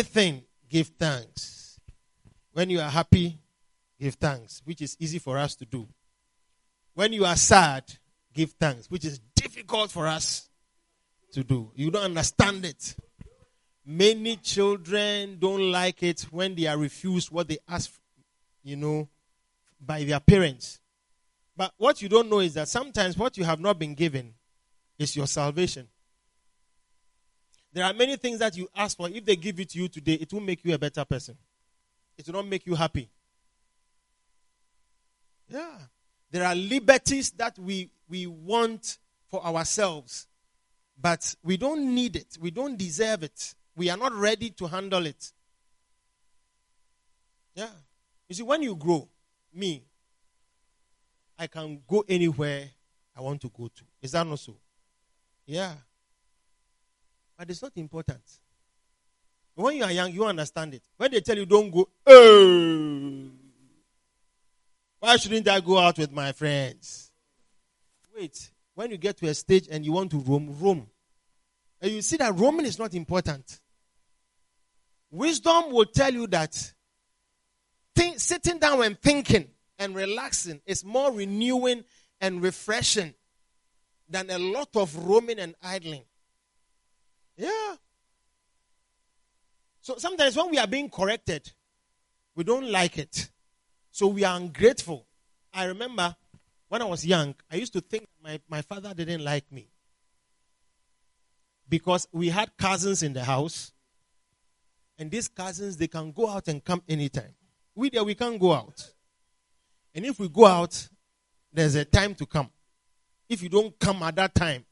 everything, give thanks. When you are happy, give thanks, which is easy for us to do. When you are sad, give thanks, which is difficult for us to do. You don't understand it. Many children don't like it when they are refused what they ask, you know, by their parents. But what you don't know is that sometimes what you have not been given is your salvation. There are many things that you ask for. If they give it to you today, it will make you a better person. It will not make you happy. Yeah. There are liberties that we, we want for ourselves, but we don't need it. We don't deserve it. We are not ready to handle it. Yeah. You see, when you grow, me, I can go anywhere I want to go to. Is that not so? Yeah. But it's not important. When you are young, you understand it. When they tell you don't go, oh, why shouldn't I go out with my friends? Wait, when you get to a stage and you want to roam, roam. And you see that roaming is not important. Wisdom will tell you that think, sitting down and thinking and relaxing is more renewing and refreshing than a lot of roaming and idling. Yeah. So sometimes when we are being corrected, we don't like it. So we are ungrateful. I remember when I was young, I used to think my, my father didn't like me. Because we had cousins in the house. And these cousins, they can go out and come anytime. We there, we can't go out. And if we go out, there's a time to come. If you don't come at that time,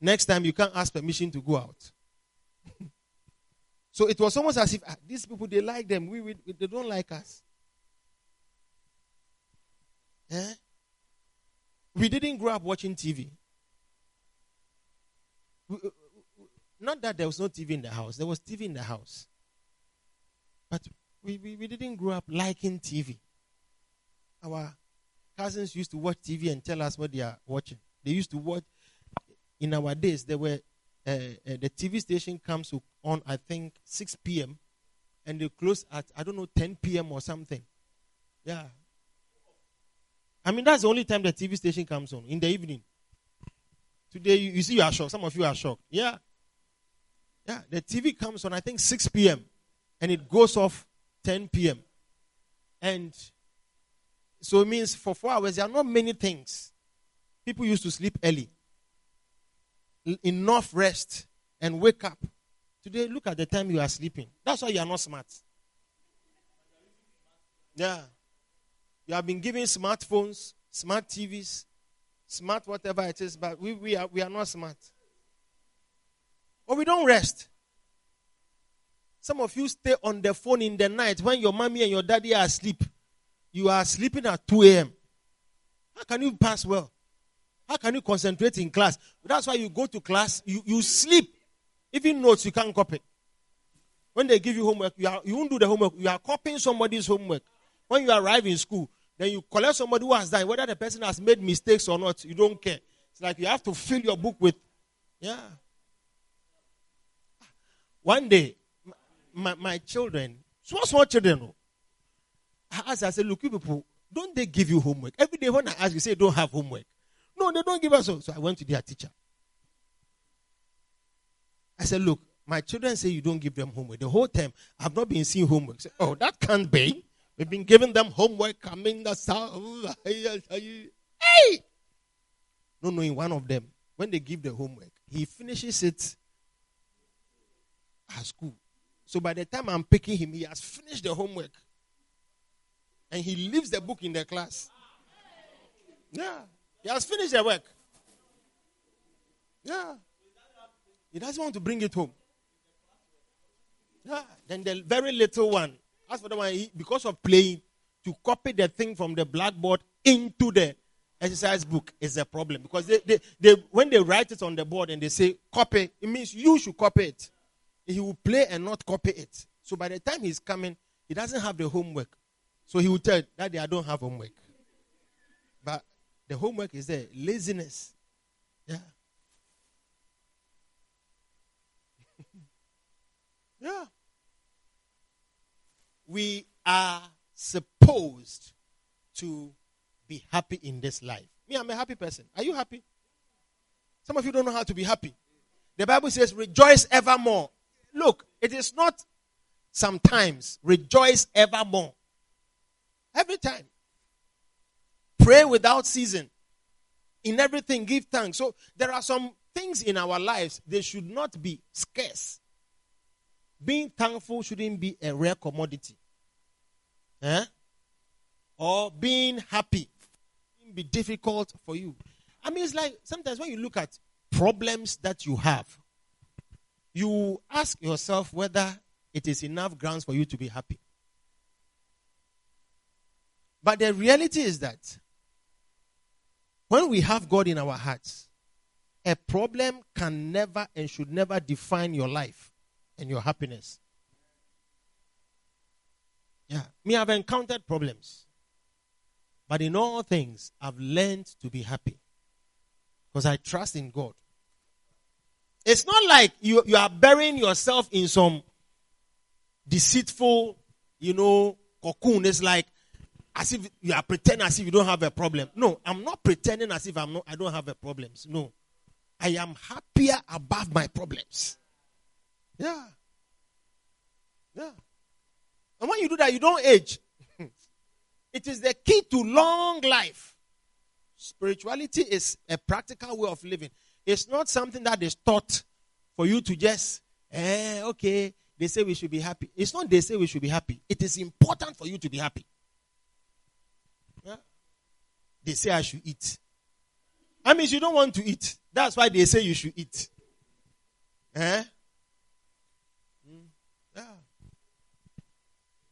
next time you can't ask permission to go out. so it was almost as if ah, these people, they like them. We, we, they don't like us. Eh? We didn't grow up watching TV. We, not that there was no TV in the house, there was TV in the house. But we, we, we didn't grow up liking TV. Our cousins used to watch TV and tell us what they are watching. They used to watch, in our days, there were, uh, uh, the TV station comes on, I think, 6 p.m. and they close at, I don't know, 10 p.m. or something. Yeah, I mean, that's the only time the TV station comes on in the evening. Today, you, you see, you are shocked. Some of you are shocked. Yeah. Yeah. The TV comes on, I think, 6 p.m. and it goes off 10 p.m. And so it means for four hours, there are not many things. People used to sleep early, enough rest, and wake up. Today, look at the time you are sleeping. That's why you are not smart. Yeah. You have been given smartphones, smart TVs, smart whatever it is, but we, we, are, we are not smart. Or we don't rest. Some of you stay on the phone in the night when your mommy and your daddy are asleep. You are sleeping at 2 a.m. How can you pass well? How can you concentrate in class? That's why you go to class, you, you sleep. Even notes, you can't copy. When they give you homework, you, are, you won't do the homework. You are copying somebody's homework. When you arrive in school, then you collect somebody who has died, whether the person has made mistakes or not, you don't care. It's like you have to fill your book with, yeah. One day, my, my children, small, small children, oh, I asked, I said, look, you people, don't they give you homework? Every day when I ask, you say, don't have homework. They don't give us. So I went to their teacher. I said, look, my children say you don't give them homework. The whole time, I've not been seeing homework. Say, oh, that can't be. We've been giving them homework coming the south. Hey! No, no, in one of them, when they give the homework, he finishes it at school. So by the time I'm picking him, he has finished the homework. And he leaves the book in the class. Yeah. He has finished the work. Yeah. He doesn't want to bring it home. Yeah. Then the very little one, as for the one, he, because of playing, to copy the thing from the blackboard into the exercise book is a problem. Because they, they, they, when they write it on the board and they say copy, it means you should copy it. He will play and not copy it. So by the time he's coming, he doesn't have the homework. So he will tell Daddy, I don't have homework. The homework is there. Laziness. Yeah. yeah. We are supposed to be happy in this life. Me, I'm a happy person. Are you happy? Some of you don't know how to be happy. The Bible says, rejoice evermore. Look, it is not sometimes. Rejoice evermore. Every time. Pray without season. In everything, give thanks. So there are some things in our lives, they should not be scarce. Being thankful shouldn't be a rare commodity. Eh? Or being happy be difficult for you. I mean, it's like sometimes when you look at problems that you have, you ask yourself whether it is enough grounds for you to be happy. But the reality is that when we have God in our hearts, a problem can never and should never define your life and your happiness. Yeah. Me, I've encountered problems. But in all things, I've learned to be happy. Because I trust in God. It's not like you, you are burying yourself in some deceitful, you know, cocoon. It's like as if you are pretending as if you don't have a problem. No, I'm not pretending as if I'm not, I don't have a problems. No. I am happier above my problems. Yeah. Yeah. And when you do that, you don't age. it is the key to long life. Spirituality is a practical way of living. It's not something that is taught for you to just, eh, okay, they say we should be happy. It's not they say we should be happy. It is important for you to be happy. They say I should eat. I mean, you don't want to eat. That's why they say you should eat. Eh? Mm. Yeah.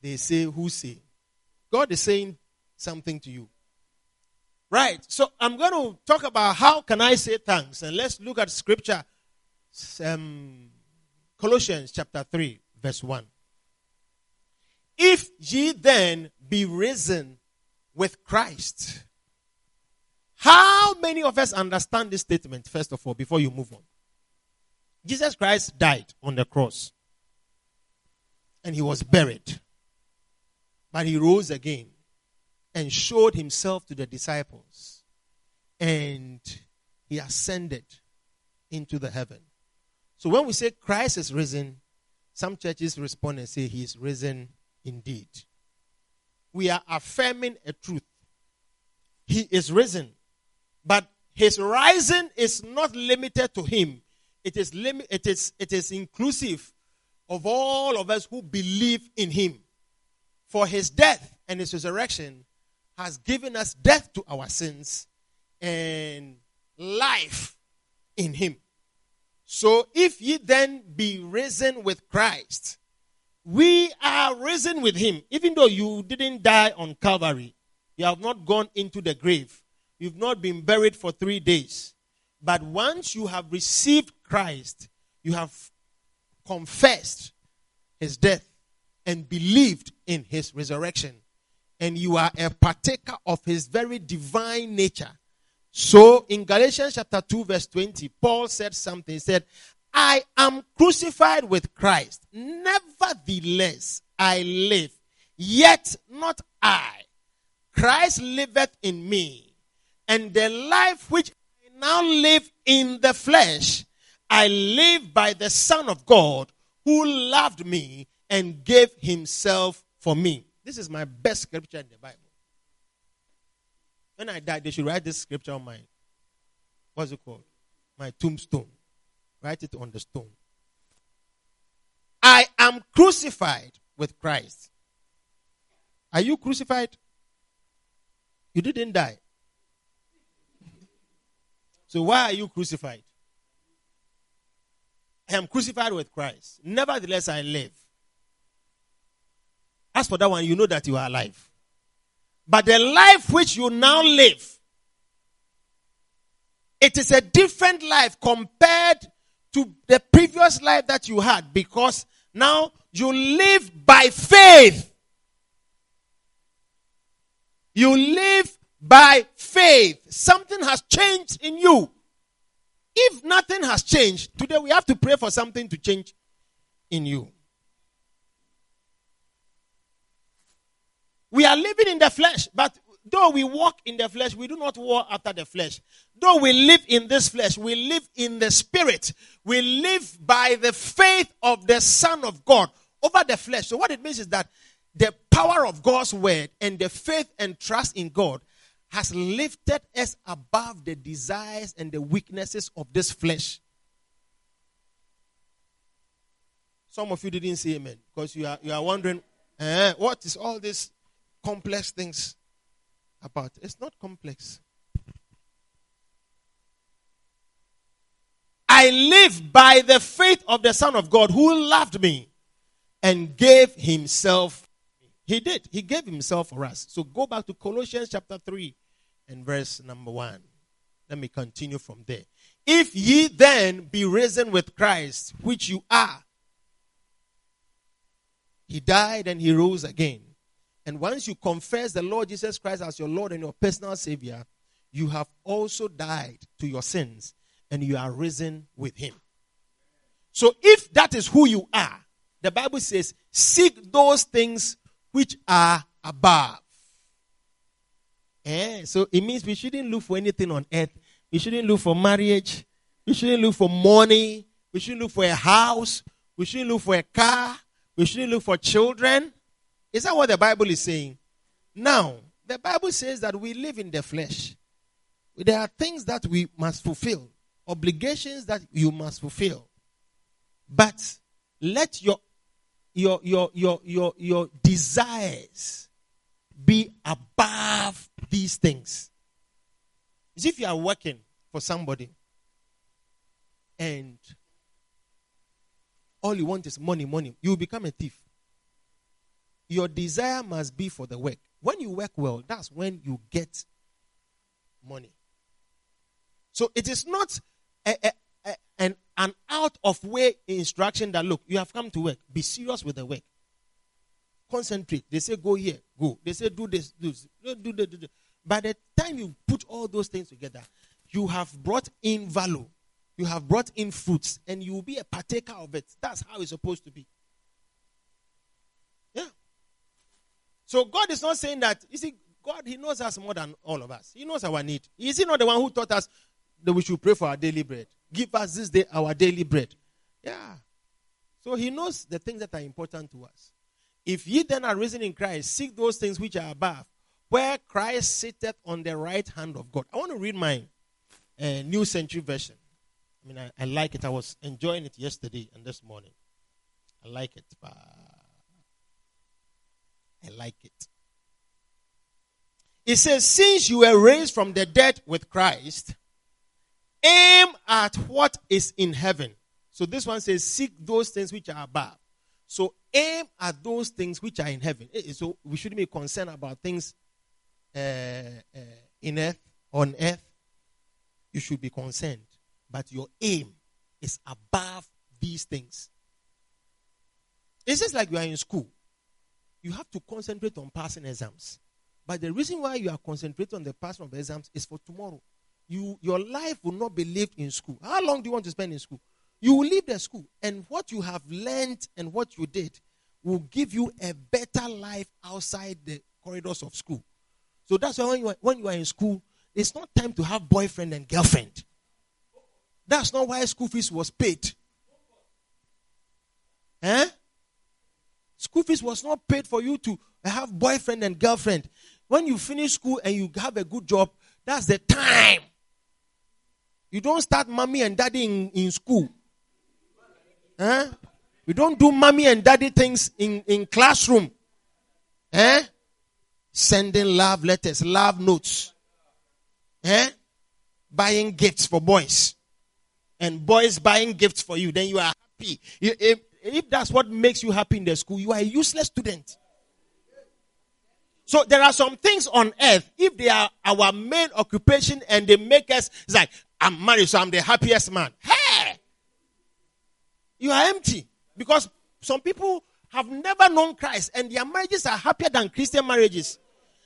They say, who say? God is saying something to you. Right. So I'm going to talk about how can I say thanks. And let's look at scripture. Um, Colossians chapter 3, verse 1. If ye then be risen with Christ. How many of us understand this statement, first of all, before you move on? Jesus Christ died on the cross. And he was buried. But he rose again and showed himself to the disciples. And he ascended into the heaven. So when we say Christ is risen, some churches respond and say he is risen indeed. We are affirming a truth. He is risen. But his rising is not limited to him. It is, lim- it is, it is inclusive of all of us who believe in him. For his death and his resurrection has given us death to our sins and life in him. So if ye then be risen with Christ, we are risen with him. Even though you didn't die on Calvary, you have not gone into the grave, you've not been buried for three days. But once you have received Christ, you have confessed his death and believed in his resurrection. And you are a partaker of his very divine nature. So in Galatians chapter 2, verse 20, Paul said something. He said, I am crucified with Christ. Nevertheless, I live. Yet not I. Christ liveth in me. And the life which I now live in the flesh, I live by the Son of God who loved me and gave himself for me. This is my best scripture in the Bible. When I die, they should write this scripture on my, what's it called? My tombstone. Write it on the stone. I am crucified with Christ. Are you crucified? You didn't die. So why are you crucified? I am crucified with Christ. Nevertheless, I live. As for that one, you know that you are alive. But the life which you now live, it is a different life compared to the previous life that you had because now you live by faith. You live by faith. Something has changed in you. If nothing has changed, today we have to pray for something to change in you. We are living in the flesh, but though we walk in the flesh, we do not walk after the flesh. Though we live in this flesh, we live in the spirit. We live by the faith of the Son of God over the flesh. So, what it means is that the power of God's word and the faith and trust in God has lifted us above the desires and the weaknesses of this flesh. Some of you didn't say amen because you are, you are wondering, eh, what is all these complex things about. It's not complex. I live by the faith of the Son of God who loved me and gave himself. He did. He gave himself for us. So go back to Colossians chapter 3 and verse number 1. Let me continue from there. If ye then be risen with Christ, which you are, he died and he rose again. And once you confess the Lord Jesus Christ as your Lord and your personal Savior, you have also died to your sins and you are risen with Him. So if that is who you are, the Bible says, seek those things which are above. Eh? So it means we shouldn't look for anything on earth. We shouldn't look for marriage. We shouldn't look for money. We shouldn't look for a house. We shouldn't look for a car. We shouldn't look for children. Is that what the Bible is saying? Now, the Bible says that we live in the flesh. There are things that we must fulfill, obligations that you must fulfill. But let your your your your your, your desires be above these things. As if you are working for somebody and all you want is money, money, you will become a thief your desire must be for the work. When you work well, that's when you get money. So it is not a, a, Eh, an, an out of way instruction that look, you have come to work. Be serious with the work. Concentrate. They say go here, go. They say do this, do this. Do, do, do, do. By the time you put all those things together, you have brought in value. You have brought in fruits, and you will be a partaker of it. That's how it's supposed to be. Yeah. So God is not saying that, you see, God, He knows us more than all of us. He knows our need. Is He not the one who taught us that we should pray for our daily bread? Give us this day our daily bread. Yeah. So He knows the things that are important to us. If ye then are risen in Christ, seek those things which are above, where Christ sitteth on the right hand of God. I want to read my uh, New Century Version. I mean, I, I like it. I was enjoying it yesterday and this morning. I like it. But I like it. It says, Since you were raised from the dead with Christ, aim at what is in heaven. So this one says, Seek those things which are above. So aim at those things which are in heaven. Eh, so we shouldn't be concerned about things uh, uh, in earth, on earth. You should be concerned. But your aim is above these things. It's just like you are in school you have to concentrate on passing exams. But the reason why you are concentrating on the passing of exams is for tomorrow. You, your life will not be lived in school. How long do you want to spend in school? You will leave the school, and what you have learned and what you did will give you a better life outside the corridors of school. So that's why when you are, when you are in school, it's not time to have boyfriend and girlfriend. That's not why school fees was paid. Eh? School fees was not paid for you to have boyfriend and girlfriend. When you finish school and you have a good job, that's the time. You don't start mommy and daddy in, in school. Huh? We don't do mommy and daddy things in, in classroom. Eh? Sending love letters, love notes. Eh? Buying gifts for boys. And boys buying gifts for you. Then you are happy. If, if that's what makes you happy in the school, you are a useless student. So there are some things on earth, if they are our main occupation and they make us, it's like, I'm married, so I'm the happiest man. Hey! You are empty. Because some people have never known Christ and their marriages are happier than Christian marriages.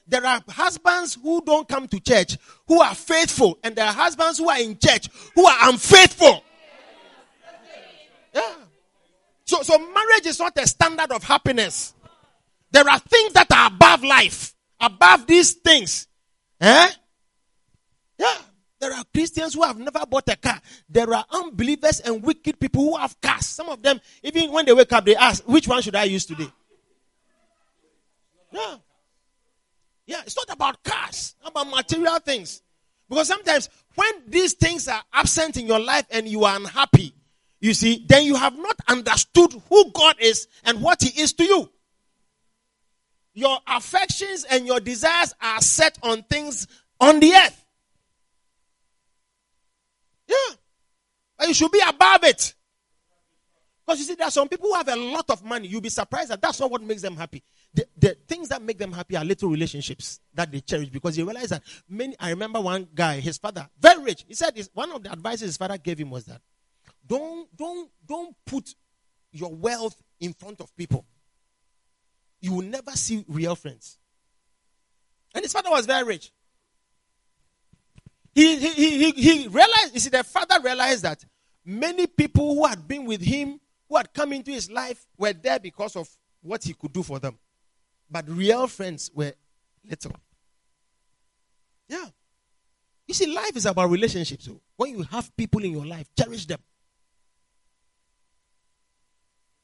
There are husbands who don't come to church who are faithful, and there are husbands who are in church who are unfaithful. Yeah. So, so marriage is not a standard of happiness. There are things that are above life, above these things. Eh? Yeah. There are Christians who have never bought a car. There are unbelievers and wicked people who have cars. Some of them, even when they wake up, they ask, which one should I use today? Yeah. Yeah, it's not about cars, about material things. Because sometimes when these things are absent in your life and you are unhappy, you see, then you have not understood who God is and what He is to you. Your affections and your desires are set on things on the earth. Hmm. Yeah. But you should be above it. Because you see, there are some people who have a lot of money. You'll be surprised that that's not what makes them happy. The, the things that make them happy are little relationships that they cherish because they realize that many. I remember one guy, his father, very rich. He said one of the advices his father gave him was that don't don't don't put your wealth in front of people. You will never see real friends. And his father was very rich. He, he, he, he realized, you see, the father realized that many people who had been with him, who had come into his life, were there because of what he could do for them. But real friends were little. Yeah. You see, life is about relationships. So when you have people in your life, cherish them.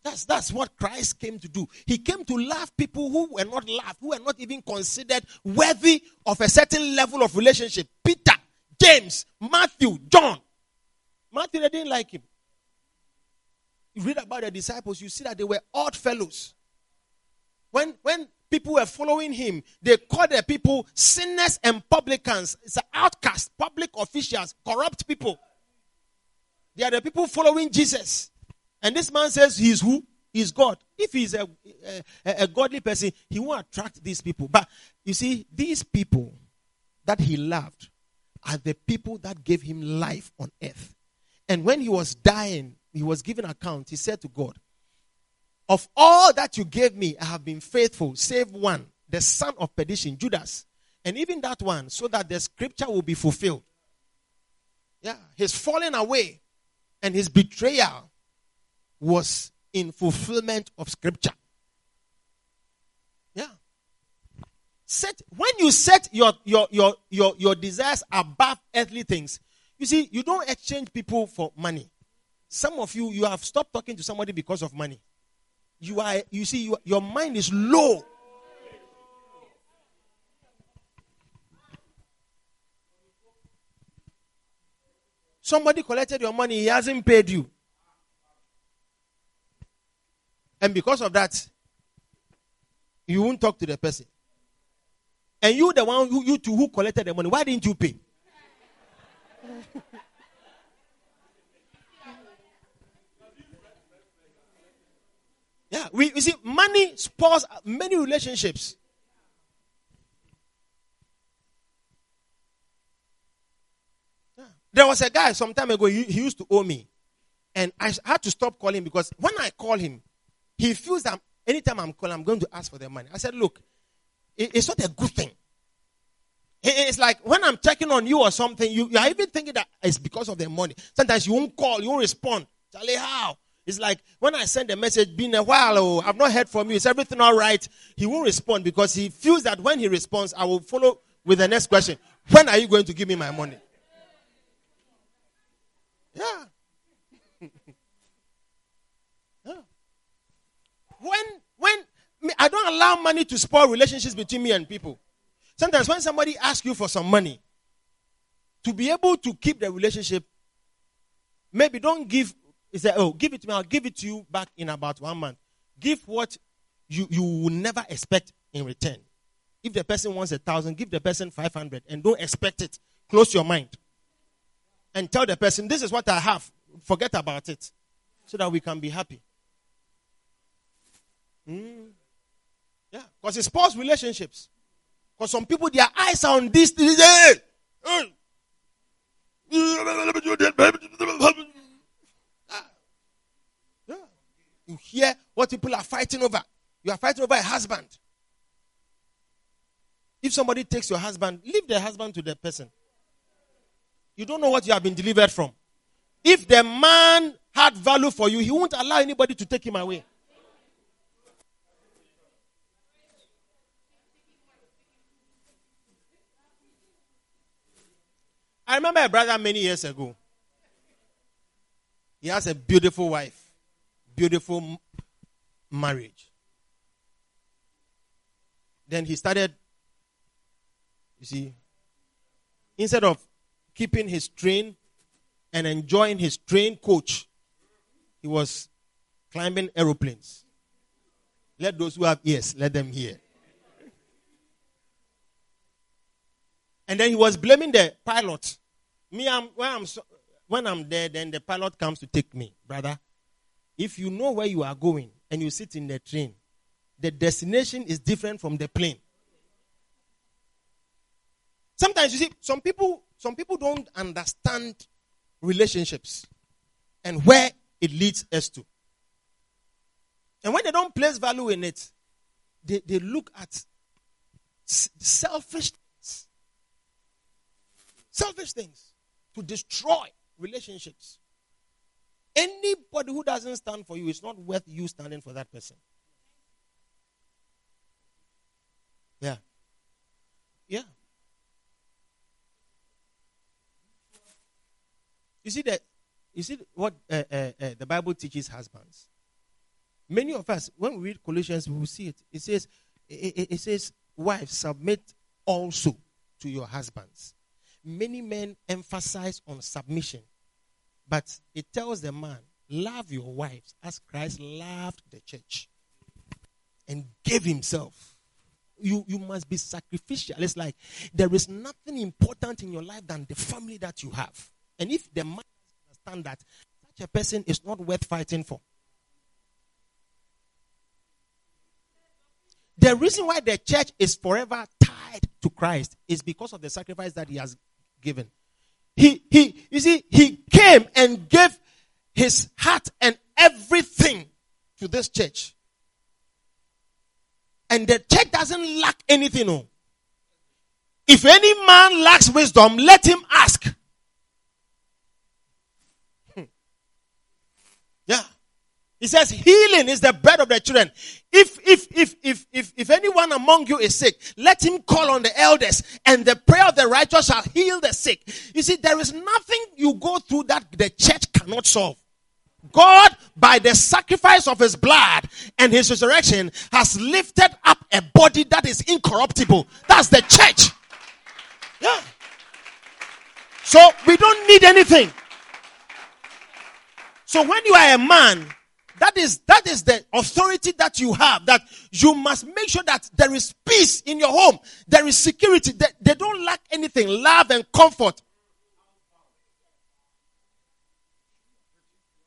That's, that's what Christ came to do. He came to love people who were not loved, who were not even considered worthy of a certain level of relationship. Peter, James, Matthew, John. Matthew, they didn't like him. You read about the disciples, you see that they were odd fellows. When, when people were following him, they called the people sinners and publicans. It's an outcast, public officials, corrupt people. They are the people following Jesus. And this man says he's who? He's God. If he's a, a, a godly person, he won't attract these people. But you see, these people that he loved, are the people that gave him life on earth. And when he was dying, he was given account. He said to God, Of all that you gave me, I have been faithful, save one, the son of perdition, Judas. And even that one, so that the scripture will be fulfilled. Yeah, his falling away and his betrayal was in fulfillment of scripture. Yeah. Set when you set your your your your, your desires above earthly things, you see, you don't exchange people for money. Some of you you have stopped talking to somebody because of money. You are you see you, your mind is low. Somebody collected your money, he hasn't paid you. And because of that, you won't talk to the person. And you, the one who you two who collected the money, why didn't you pay? yeah, we you see, money spoils many relationships. Yeah. There was a guy some time ago, he, he used to owe me. And I had to stop calling because when I call him, he feels that anytime I'm calling, I'm going to ask for the money. I said, Look, it's not a good thing. It's like when I'm checking on you or something, you, you are even thinking that it's because of the money. Sometimes you won't call, you won't respond. Charlie, how? It's like when I send a message, been a while, oh, I've not heard from you. Is everything all right? He won't respond because he feels that when he responds, I will follow with the next question. When are you going to give me my money? Yeah. yeah. When when I don't allow money to spoil relationships between me and people. Sometimes when somebody asks you for some money, to be able to keep the relationship, maybe don't give He said, Oh, give it to me. I'll give it to you back in about one month. Give what you, you will never expect in return. If the person wants a thousand, give the person 500 and don't expect it. Close your mind. And tell the person, This is what I have. Forget about it. So that we can be happy. Mm. Yeah. Because it spoils relationships. Because some people, their eyes are on this. Hey! Hey! You hear what people are fighting over. You are fighting over a husband. If somebody takes your husband, leave the husband to the person. You don't know what you have been delivered from. If the man had value for you, he won't allow anybody to take him away. I remember a brother many years ago. He has a beautiful wife, beautiful marriage. Then he started, you see, instead of keeping his train and enjoying his train coach, he was climbing aeroplanes. Let those who have ears, let them hear. And then he was blaming the pilot. Me, I'm, when, I'm, when I'm there, then the pilot comes to take me. Brother, if you know where you are going and you sit in the train, the destination is different from the plane. Sometimes you see, some people, some people don't understand relationships and where it leads us to. And when they don't place value in it, they, they look at selfish Selfish things to destroy relationships. Anybody who doesn't stand for you is not worth you standing for that person. Yeah. Yeah. You see that you see what uh, uh, uh, the Bible teaches husbands. Many of us, when we read Colossians, we will see it. It says, it, it says, wives submit also to your husbands many men emphasize on submission, but it tells the man, love your wives as Christ loved the church and gave himself. You, you must be sacrificial. It's like there is nothing important in your life than the family that you have. And if the man understand that, such a person is not worth fighting for. The reason why the church is forever tied to Christ is because of the sacrifice that he has given. He, he, you see, he came and gave his heart and everything to this church. And the church doesn't lack anything. No. If any man lacks wisdom, let him ask. Hmm. Yeah. He says healing is the bread of the children. If, if, if, if, if, if anyone among you is sick, let him call on the elders and the prayer of the righteous shall heal the sick. You see, there is nothing you go through that the church cannot solve. God, by the sacrifice of his blood and his resurrection, has lifted up a body that is incorruptible. That's the church. Yeah. So we don't need anything. So when you are a man, that is, that is the authority that you have that you must make sure that there is peace in your home. There is security. They, they don't lack anything. Love and comfort.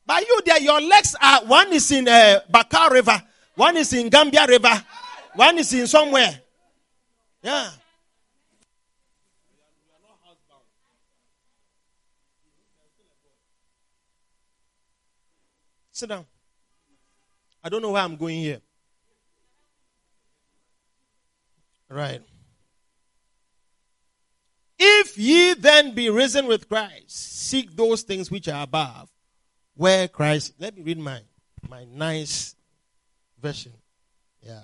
By you there, your legs are, one is in uh, Bakar River, one is in Gambia River, one is in somewhere. Yeah. Sit down. I don't know where I'm going here. Right. If ye then be risen with Christ, seek those things which are above, where Christ. Let me read my my nice version. Yeah.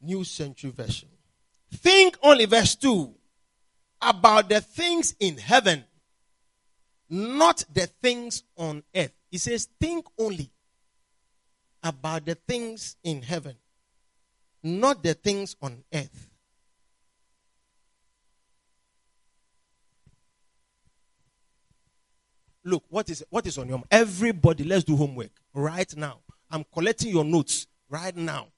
New Century Version. Think only, verse 2, about the things in heaven, not the things on earth. He says, think only about the things in heaven, not the things on earth. look, what is what is on your everybody? Let's do homework right now. I'm collecting your notes right now.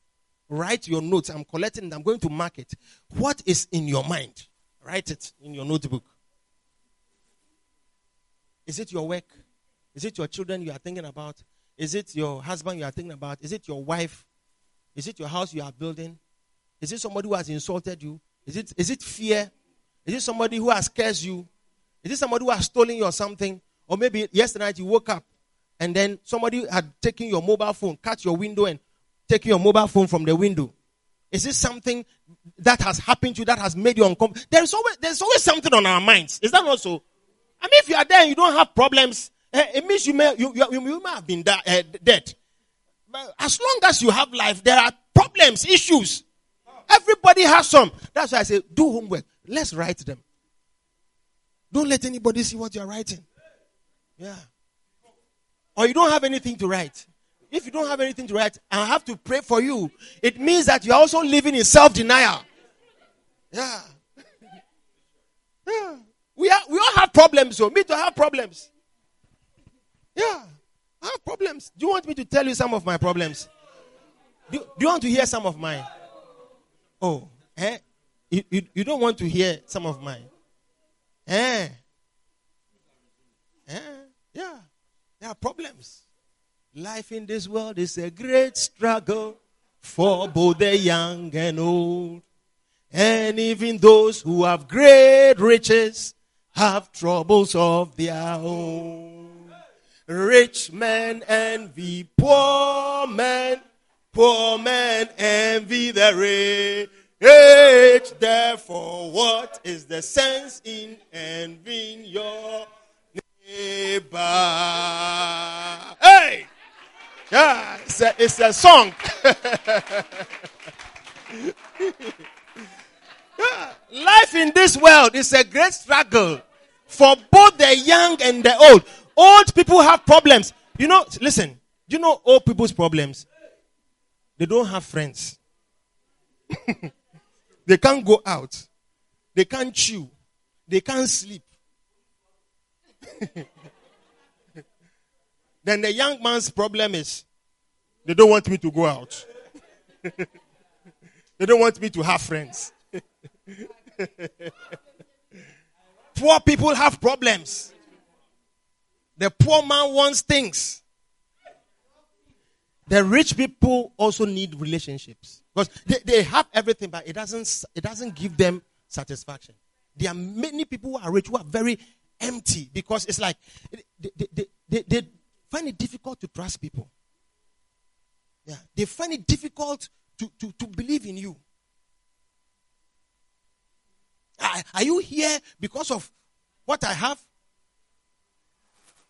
Write your notes. I'm collecting. Them. I'm going to mark it. What is in your mind? Write it in your notebook. Is it your work? Is it your children you are thinking about? Is it your husband you are thinking about? Is it your wife? Is it your house you are building? Is it somebody who has insulted you? Is it, is it fear? Is it somebody who has cursed you? Is it somebody who has stolen you or something? Or maybe yesterday night you woke up and then somebody had taken your mobile phone, cut your window, and taken your mobile phone from the window. Is this something that has happened to you that has made you uncomfortable? There's always, there's always something on our minds. Is that not so? I mean, if you are there and you don't have problems, it means you may, you, you, you may have been da- uh, dead. But as long as you have life, there are problems, issues. Everybody has some. That's why I say, do homework. Let's write them. Don't let anybody see what you're writing. Yeah. Or you don't have anything to write. If you don't have anything to write, I have to pray for you. It means that you're also living in self denial. Yeah. yeah. We, are, we all have problems, so me to have problems. Yeah. I have problems. Do you want me to tell you some of my problems? Do, do you want to hear some of mine? Oh, eh? You, you, you don't want to hear some of mine? Eh? Eh? Yeah. There are problems. Life in this world is a great struggle for both the young and old. And even those who have great riches have troubles of their own. Rich men envy poor men, poor men envy the rich. Therefore, what is the sense in envying your neighbor? Hey! Yeah, it's a, it's a song. yeah. Life in this world is a great struggle for both the young and the old. Old people have problems. You know, listen, do you know old people's problems? They don't have friends. they can't go out. They can't chew. They can't sleep. then the young man's problem is they don't want me to go out. they don't want me to have friends. Poor people have problems. The poor man wants things. The rich people also need relationships because they, they have everything, but it doesn't it doesn't give them satisfaction. There are many people who are rich who are very empty because it's like they, they, they, they find it difficult to trust people. Yeah, they find it difficult to, to, to believe in you. Are, are you here because of what I have?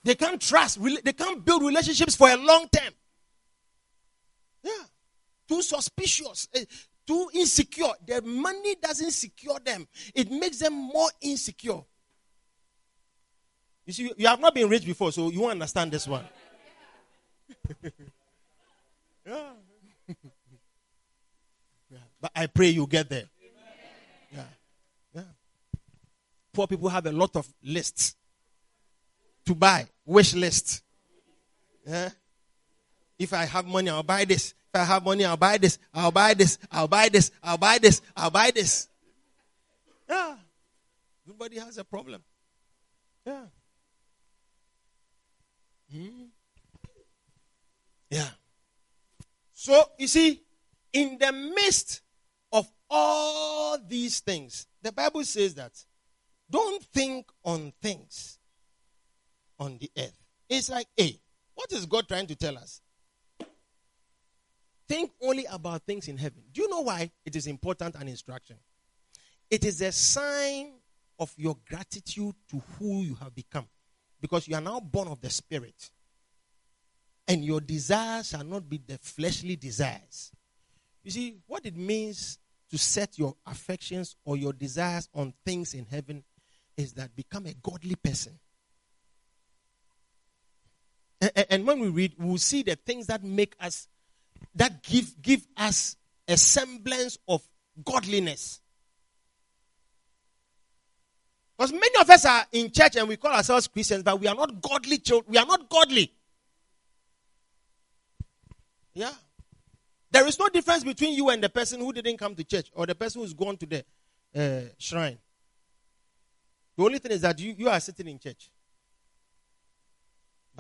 They can't trust, they can't build relationships for a long time. Yeah. Too suspicious, eh, too insecure. Their money doesn't secure them, it makes them more insecure. You see, you have not been rich before, so you won't understand this one. yeah. yeah. But I pray you get there. Yeah. Yeah. Poor people have a lot of lists to buy, wish list. Yeah? If I have money, I'll buy this. If I have money, I'll buy this. I'll buy this. I'll buy this. I'll buy this. I'll buy this. Yeah. Everybody has a problem. Yeah. Hmm. Yeah. So, you see, in the midst of all these things, the Bible says that don't think on things on the earth. It's like, hey, what is God trying to tell us? Think only about things in heaven. Do you know why it is important an instruction? It is a sign of your gratitude to who you have become. Because you are now born of the Spirit. And your desires shall not be the fleshly desires. You see, what it means to set your affections or your desires on things in heaven is that become a godly person. And, and when we read, we'll see the things that make us, that give, give us a semblance of godliness. Because many of us are in church and we call ourselves Christians, but we are not godly children. We are not godly. Yeah. There is no difference between you and the person who didn't come to church or the person who's gone to the uh, shrine. The only thing is that you, you are sitting in church.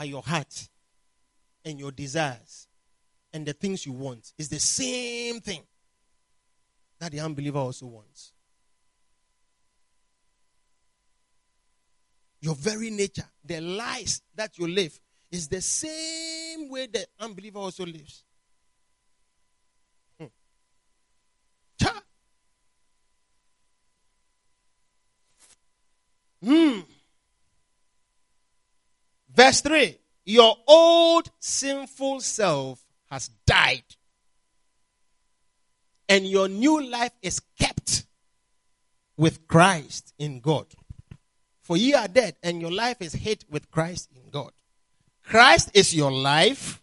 But your heart and your desires and the things you want is the same thing that the unbeliever also wants. Your very nature, the lies that you live, is the same way the unbeliever also lives. Hmm. Verse 3 Your old sinful self has died, and your new life is kept with Christ in God. For ye are dead, and your life is hid with Christ in God. Christ is your life,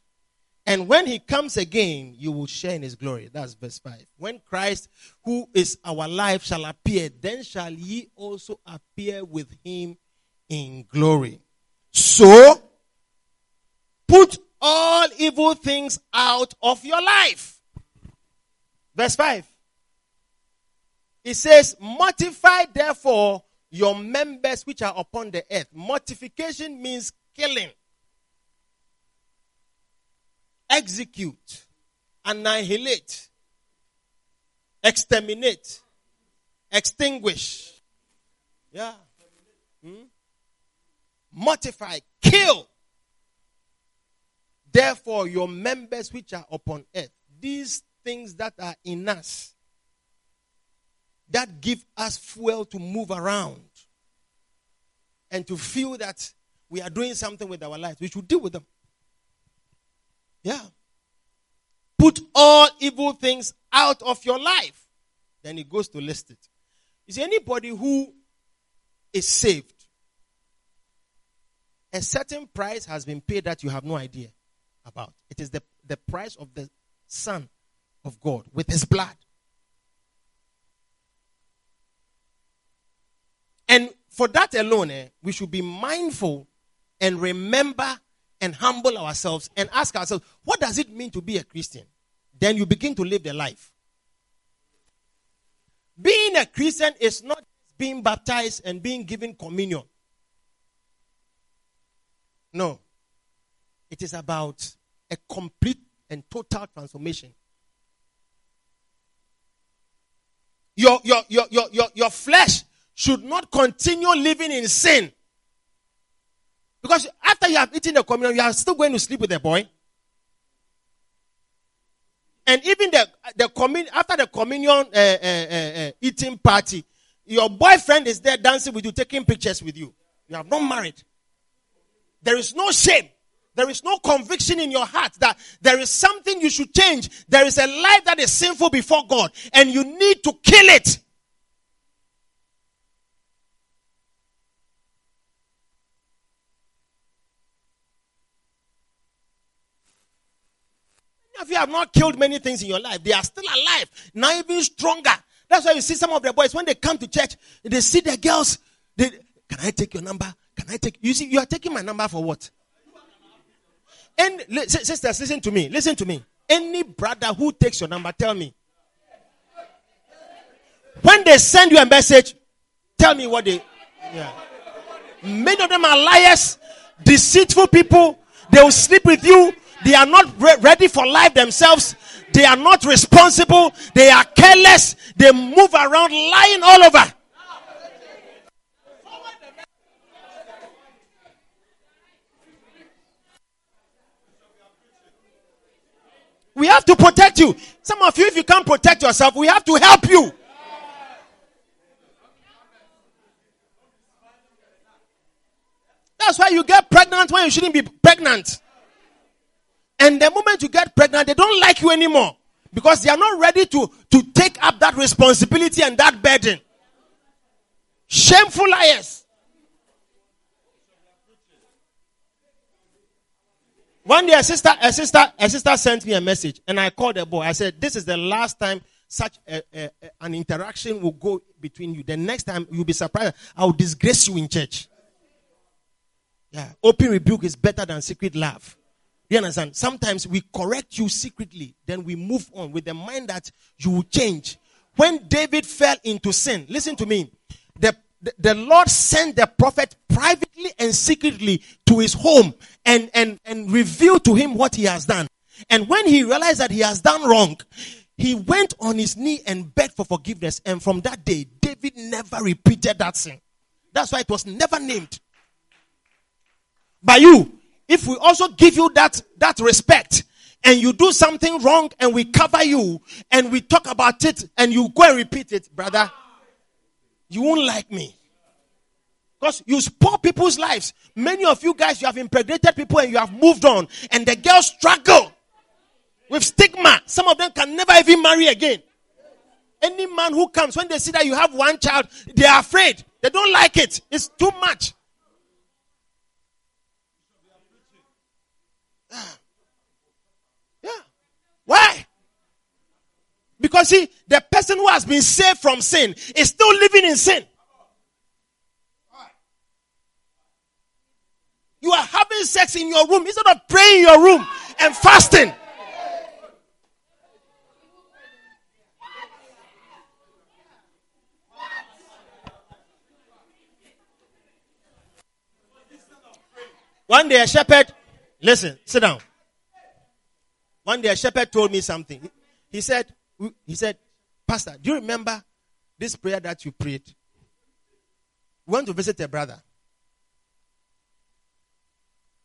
and when he comes again, you will share in his glory. That's verse 5. When Christ, who is our life, shall appear, then shall ye also appear with him in glory. So, put all evil things out of your life. Verse 5. It says, Mortify therefore your members which are upon the earth. Mortification means killing, execute, annihilate, exterminate, extinguish. Yeah. Hmm? Mortify, kill. Therefore, your members which are upon earth, these things that are in us, that give us fuel to move around and to feel that we are doing something with our lives. We should deal with them. Yeah. Put all evil things out of your life. Then he goes to list it. See, anybody who is saved, a certain price has been paid that you have no idea about. It is the, the price of the Son of God with his blood. And for that alone, eh, we should be mindful and remember and humble ourselves and ask ourselves, what does it mean to be a Christian? Then you begin to live the life. Being a Christian is not being baptized and being given communion. No. It is about a complete and total transformation. Your, your, your, your, your, your flesh should not continue living in sin. Because after you have eaten the communion, you are still going to sleep with the boy. And even the, the communion, after the communion uh, uh, uh, eating party, your boyfriend is there dancing with you, taking pictures with you. You have not married. There is no shame. There is no conviction in your heart that there is something you should change. There is a life that is sinful before God, and you need to kill it. If you have not killed many things in your life, they are still alive, now even stronger. That's why you see some of the boys when they come to church, they see the girls. They, can I take your number? Can I take? You see, you are taking my number for what? And sisters, listen to me. Listen to me. Any brother who takes your number, tell me. When they send you a message, tell me what they. Yeah. Many of them are liars, deceitful people. They will sleep with you. They are not re- ready for life themselves. They are not responsible. They are careless. They move around lying all over. We have to protect you. Some of you, if you can't protect yourself, we have to help you. That's why you get pregnant when you shouldn't be pregnant. And the moment you get pregnant, they don't like you anymore because they are not ready to, to take up that responsibility and that burden. Shameful liars. One day, a sister, a sister, a sister sent me a message, and I called the boy. I said, "This is the last time such a, a, a, an interaction will go between you. The next time you'll be surprised. I'll disgrace you in church. Yeah. Open rebuke is better than secret love. You understand? Sometimes we correct you secretly, then we move on with the mind that you will change. When David fell into sin, listen to me. The, the, Lord sent the prophet privately and secretly to his home and, and, and revealed to him what he has done. And when he realized that he has done wrong, he went on his knee and begged for forgiveness. And from that day, David never repeated that sin. That's why it was never named. By you, if we also give you that, that respect and you do something wrong and we cover you and we talk about it and you go and repeat it, brother, you won't like me. Because you spoil people's lives. Many of you guys, you have impregnated people and you have moved on. And the girls struggle with stigma. Some of them can never even marry again. Any man who comes, when they see that you have one child, they are afraid. They don't like it. It's too much. Ah. Yeah. Why? Because see, the person who has been saved from sin is still living in sin. You are having sex in your room instead of praying in your room and fasting. One day a shepherd, listen, sit down. One day a shepherd told me something. He said, he said, Pastor, do you remember this prayer that you prayed? We went to visit a brother.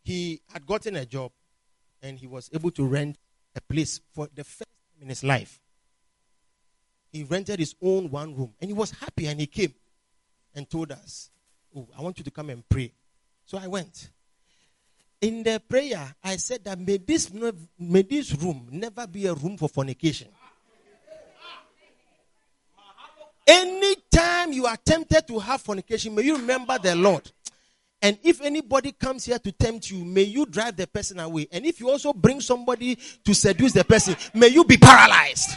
He had gotten a job and he was able to rent a place for the first time in his life. He rented his own one room and he was happy and he came and told us, Oh, I want you to come and pray. So I went in the prayer, I said that may this, may this room never be a room for fornication. Anytime you are tempted to have fornication, may you remember the Lord. And if anybody comes here to tempt you, may you drive the person away. And if you also bring somebody to seduce the person, may you be paralyzed.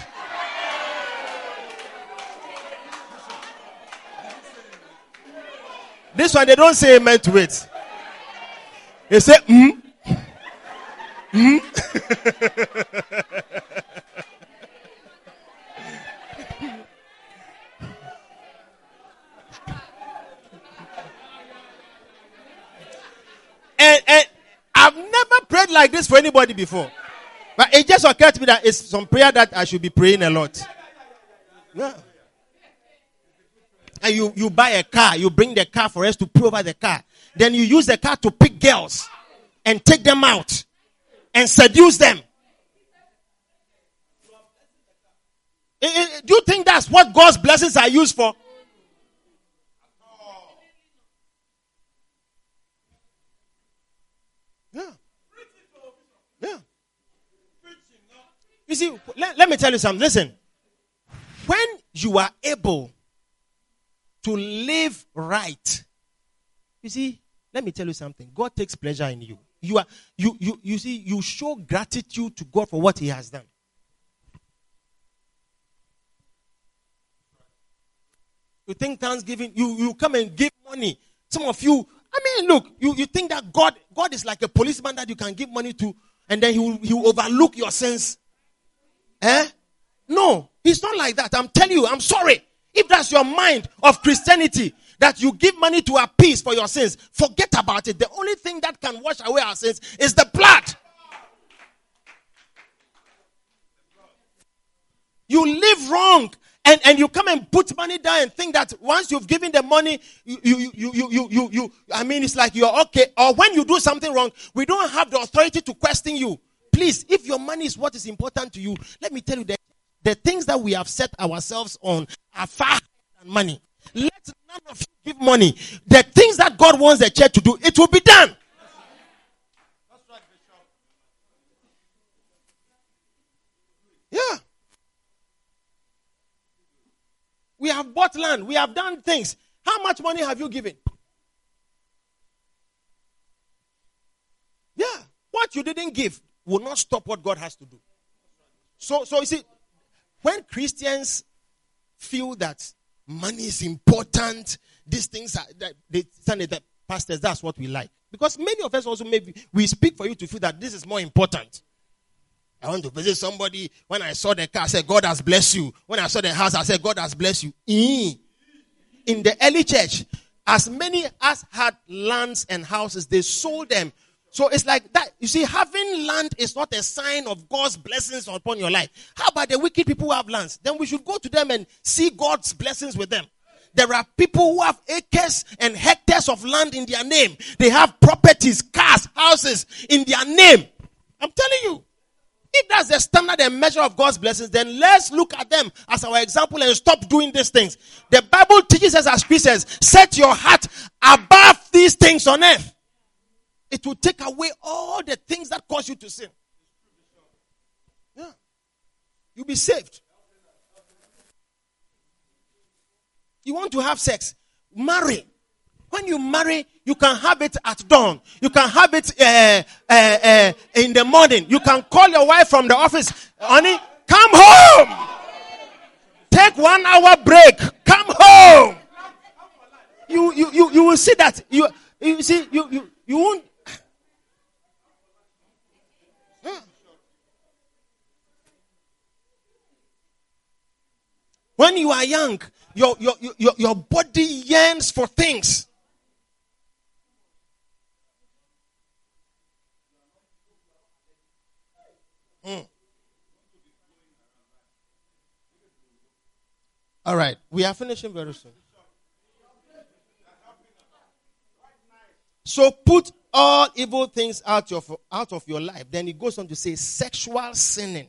This one, they don't say amen to it. They say, hmm? Hmm? and, and I've never prayed like this for anybody before. But it just occurred to me that it's some prayer that I should be praying a lot. Yeah. And you, you buy a car, you bring the car for us to pray over the car. Then you use the car to pick girls and take them out and seduce them. Eh, eh, do you think that's what God's blessings are used for? Yeah. Yeah. You see, let, let me tell you something. Listen. When you are able to live right, you see, let me tell you something. God takes pleasure in you. You are you you you see you show gratitude to God for what He has done. You think Thanksgiving, you, you come and give money. Some of you, I mean, look, you, you think that God God is like a policeman that you can give money to and then he will, he will overlook your sins. Eh? No, he's not like that. I'm telling you, I'm sorry. If that's your mind of Christianity, that you give money to appease for your sins, forget about it. The only thing that can wash away our sins is the blood. You live wrong. And, and you come and put money down and think that once you've given the money, you, you, you, you, you, you, you, I mean, it's like you're okay. Or when you do something wrong, we don't have the authority to question you. Please, if your money is what is important to you, let me tell you that the things that we have set ourselves on are far than money. Let none of you give money. The things that God wants the church to do, it will be done. Yeah. We have bought land. We have done things. How much money have you given? Yeah. What you didn't give will not stop what God has to do. So, so you see, when Christians feel that money is important, these things are that they Sunday the pastors, that's what we like. Because many of us also maybe we speak for you to feel that this is more important. I want to visit somebody. When I saw the car, I said, God has blessed you. When I saw the house, I said, God has blessed you. In the early church, as many as had lands and houses, they sold them. So it's like that. You see, having land is not a sign of God's blessings upon your life. How about the wicked people who have lands? Then we should go to them and see God's blessings with them. There are people who have acres and hectares of land in their name. They have properties, cars, houses in their name. I'm telling you. If that's the standard and measure of God's blessings, then let's look at them as our example and stop doing these things. The Bible teaches us as Christians, set your heart above these things on earth. It will take away all the things that cause you to sin. Yeah. You'll be saved. You want to have sex? Marry. When you marry, you can have it at dawn. You can have it uh, uh, uh, in the morning. You can call your wife from the office, honey, come home. Take one hour break. Come home. You you you, you will see that you you see you you, you won't. When you are young, your, your, your, your body yearns for things. Mm. All right, we are finishing very soon. So put all evil things out of out of your life. Then he goes on to say sexual sinning.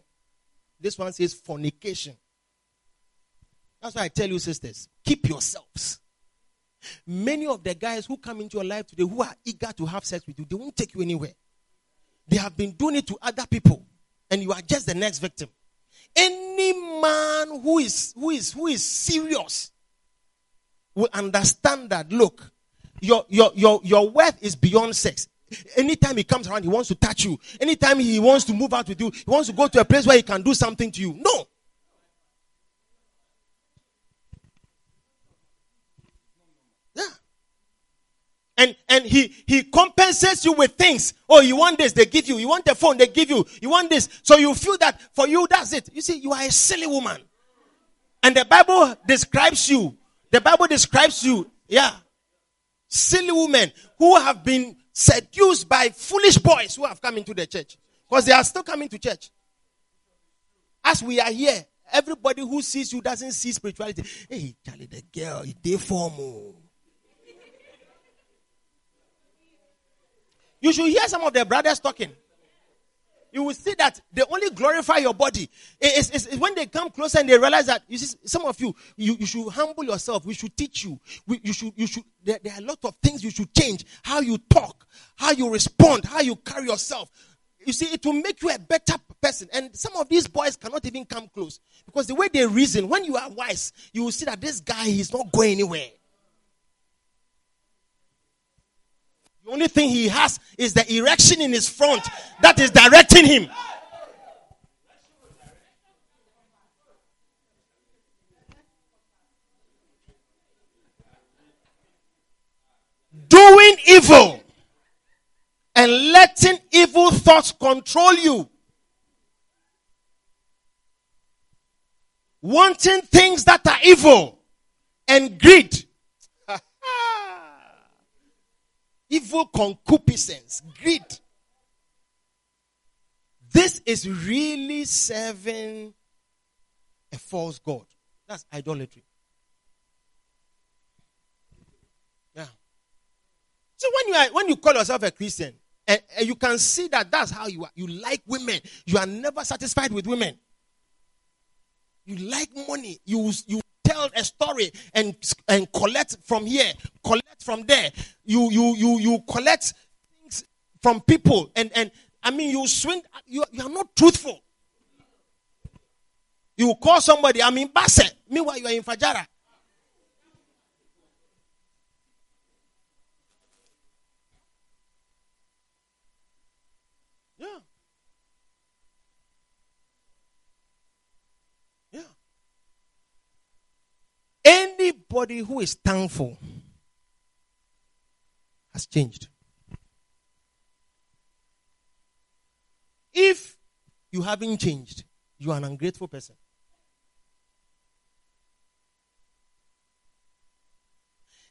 This one says fornication. That's why I tell you, sisters, keep yourselves. Many of the guys who come into your life today who are eager to have sex with you, they won't take you anywhere. They have been doing it to other people and you are just the next victim. Any man who is who is who is serious will understand that look, your your your your worth is beyond sex. Anytime he comes around, he wants to touch you. Anytime he wants to move out with you, he wants to go to a place where he can do something to you. No. And and he he compensates you with things. Oh you want this they give you. You want a phone they give you. You want this. So you feel that for you that's it. You see you are a silly woman. And the bible describes you. The bible describes you. Yeah. Silly women who have been seduced by foolish boys who have come into the church. Because they are still coming to church. As we are here everybody who sees you doesn't see spirituality. Hey charlie the girl they formal oh. You should hear some of their brothers talking. You will see that they only glorify your body. It's, it's, it's when they come closer and they realize that you see, some of you, you, you should humble yourself. We should teach you. We, you should, you should. There, there are a lot of things you should change. How you talk, how you respond, how you carry yourself. You see, it will make you a better person. And some of these boys cannot even come close because the way they reason, when you are wise, you will see that this guy is not going anywhere. The only thing he has is the erection in his front that is directing him. Doing evil and letting evil thoughts control you. Wanting things that are evil and greed evil concupiscence, greed. This is really serving a false God. That's idolatry. Yeah. So when you are, when you call yourself a Christian, and, and you can see that that's how you are. You like women. You are never satisfied with women. You like money. You you tell a story and and collect from here, collect from there. You you you you collect things from people and and I mean you swing you, you are not truthful. You call somebody, I'm in Basse. Meanwhile, you are in Fajara. Yeah. Yeah. Anybody who is thankful has changed. If you haven't changed, you are an ungrateful person.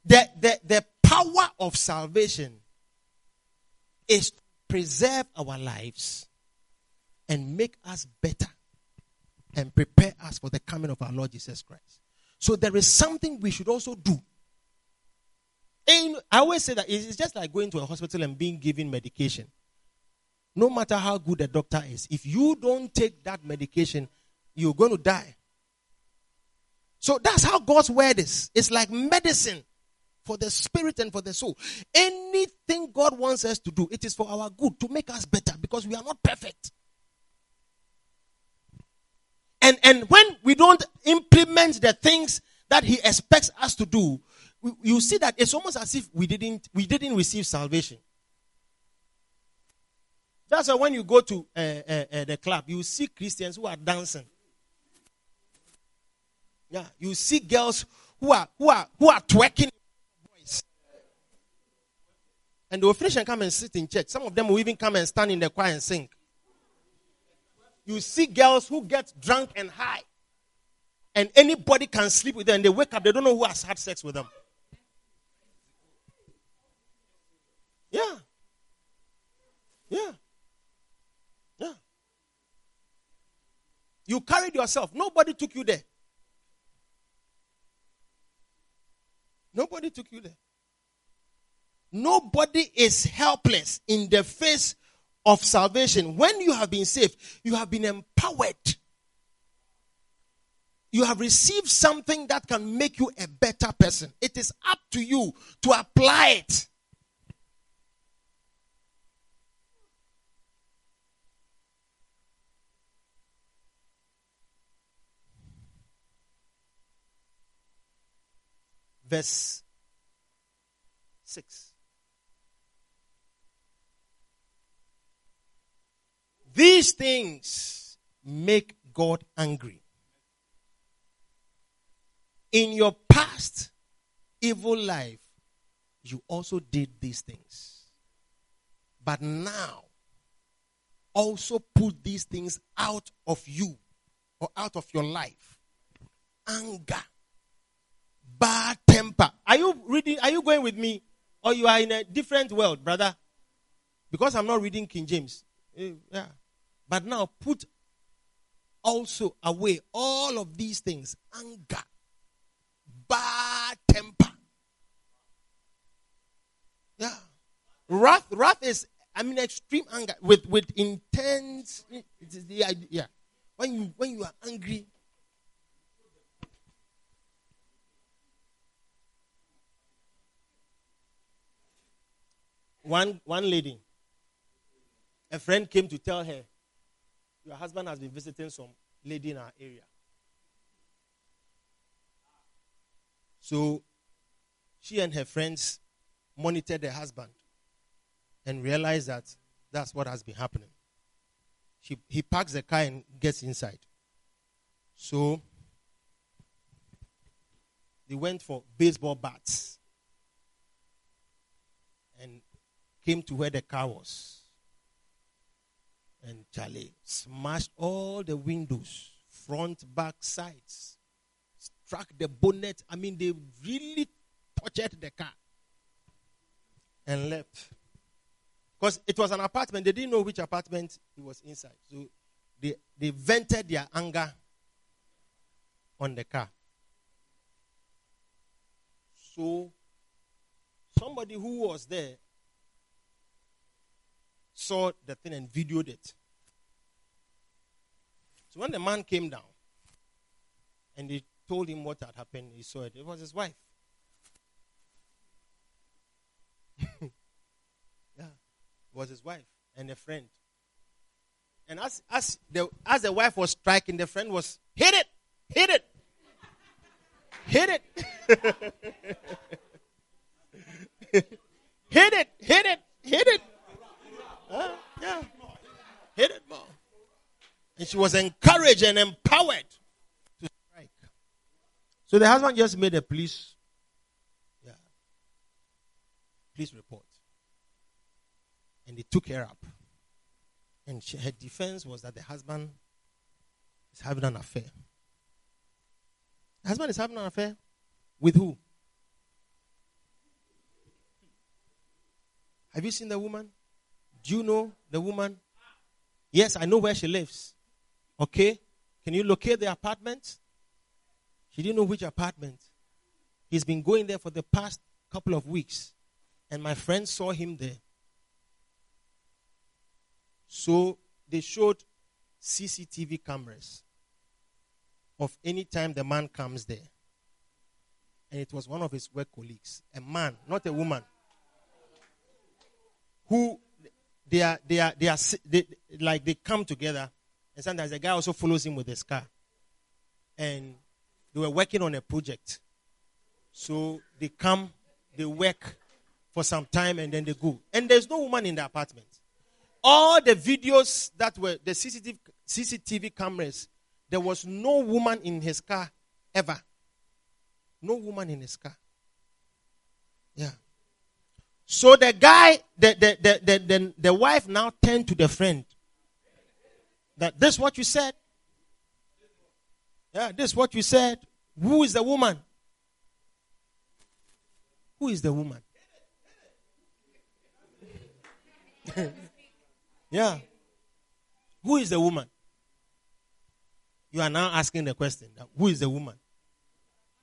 The, the, the power of salvation is to preserve our lives and make us better and prepare us for the coming of our Lord Jesus Christ. So there is something we should also do. And I always say that it's just like going to a hospital and being given medication. No matter how good the doctor is, if you don't take that medication, you're going to die. So that's how God's word is. It's like medicine for the spirit and for the soul. Anything God wants us to do, it is for our good, to make us better, because we are not perfect. And, and when we don't implement the things that he expects us to do, you see that it's almost as if we didn't, we didn't receive salvation. That's why when you go to uh, uh, uh, the club, you see Christians who are dancing. Yeah, you see girls who are who are who are twerking boys. And they will come and sit in church. Some of them will even come and stand in the choir and sing you see girls who get drunk and high. And anybody can sleep with them. And they wake up, they don't know who has had sex with them. Yeah. Yeah. Yeah. You carried yourself. Nobody took you there. Nobody took you there. Nobody is helpless in the face of salvation, when you have been saved, you have been empowered. You have received something that can make you a better person. It is up to you to apply it. Verse 6. These things make God angry. In your past evil life, you also did these things. But now, also put these things out of you or out of your life. Anger, bad temper. Are you reading? Are you going with me? Or you are in a different world, brother? Because I'm not reading King James. Eh, yeah. But now put also away all of these things anger, bad temper. Yeah. Wrath, wrath is, I mean, extreme anger with, with intense. Yeah, yeah. When you, when you are angry, one one lady a friend came to tell her your husband has been visiting some lady in our area. So she and her friends monitored the husband and realized that that's what has been happening. She, he parks the car and gets inside. So they went for baseball bats and came to where the car was and Charlie smashed all the windows, front, back, sides, struck the bonnet. I mean, they really tortured the car and left. Because it was an apartment, they didn't know which apartment he was inside. So they, they vented their anger on the car. So somebody who was there saw the thing and videoed it. So when the man came down and they told him what had happened, he saw it. It was his wife. yeah, it was his wife and a friend. And as as the as the wife was striking, the friend was hit it, hit it, hit it, hit it, hit it, hit it. Huh? Yeah. Hit it more. And she was encouraged and empowered to strike. So the husband just made a police, yeah, police report. And they took her up. And she, her defense was that the husband is having an affair. The husband is having an affair with who? Have you seen the woman? Do you know the woman? Yes, I know where she lives. Okay. Can you locate the apartment? She didn't know which apartment. He's been going there for the past couple of weeks. And my friend saw him there. So they showed CCTV cameras of any time the man comes there. And it was one of his work colleagues, a man, not a woman, who they are, they are, they are, they, like they come together, and sometimes the guy also follows him with his car. And they were working on a project. So they come, they work for some time, and then they go. And there's no woman in the apartment. All the videos that were the CCTV, CCTV cameras there was no woman in his car ever. No woman in his car. Yeah. So the guy, the, the, the, the, the, wife now turned to the friend. That this what you said? Yeah, this what you said. Who is the woman? Who is the woman? yeah. Who is the woman? You are now asking the question who is the woman?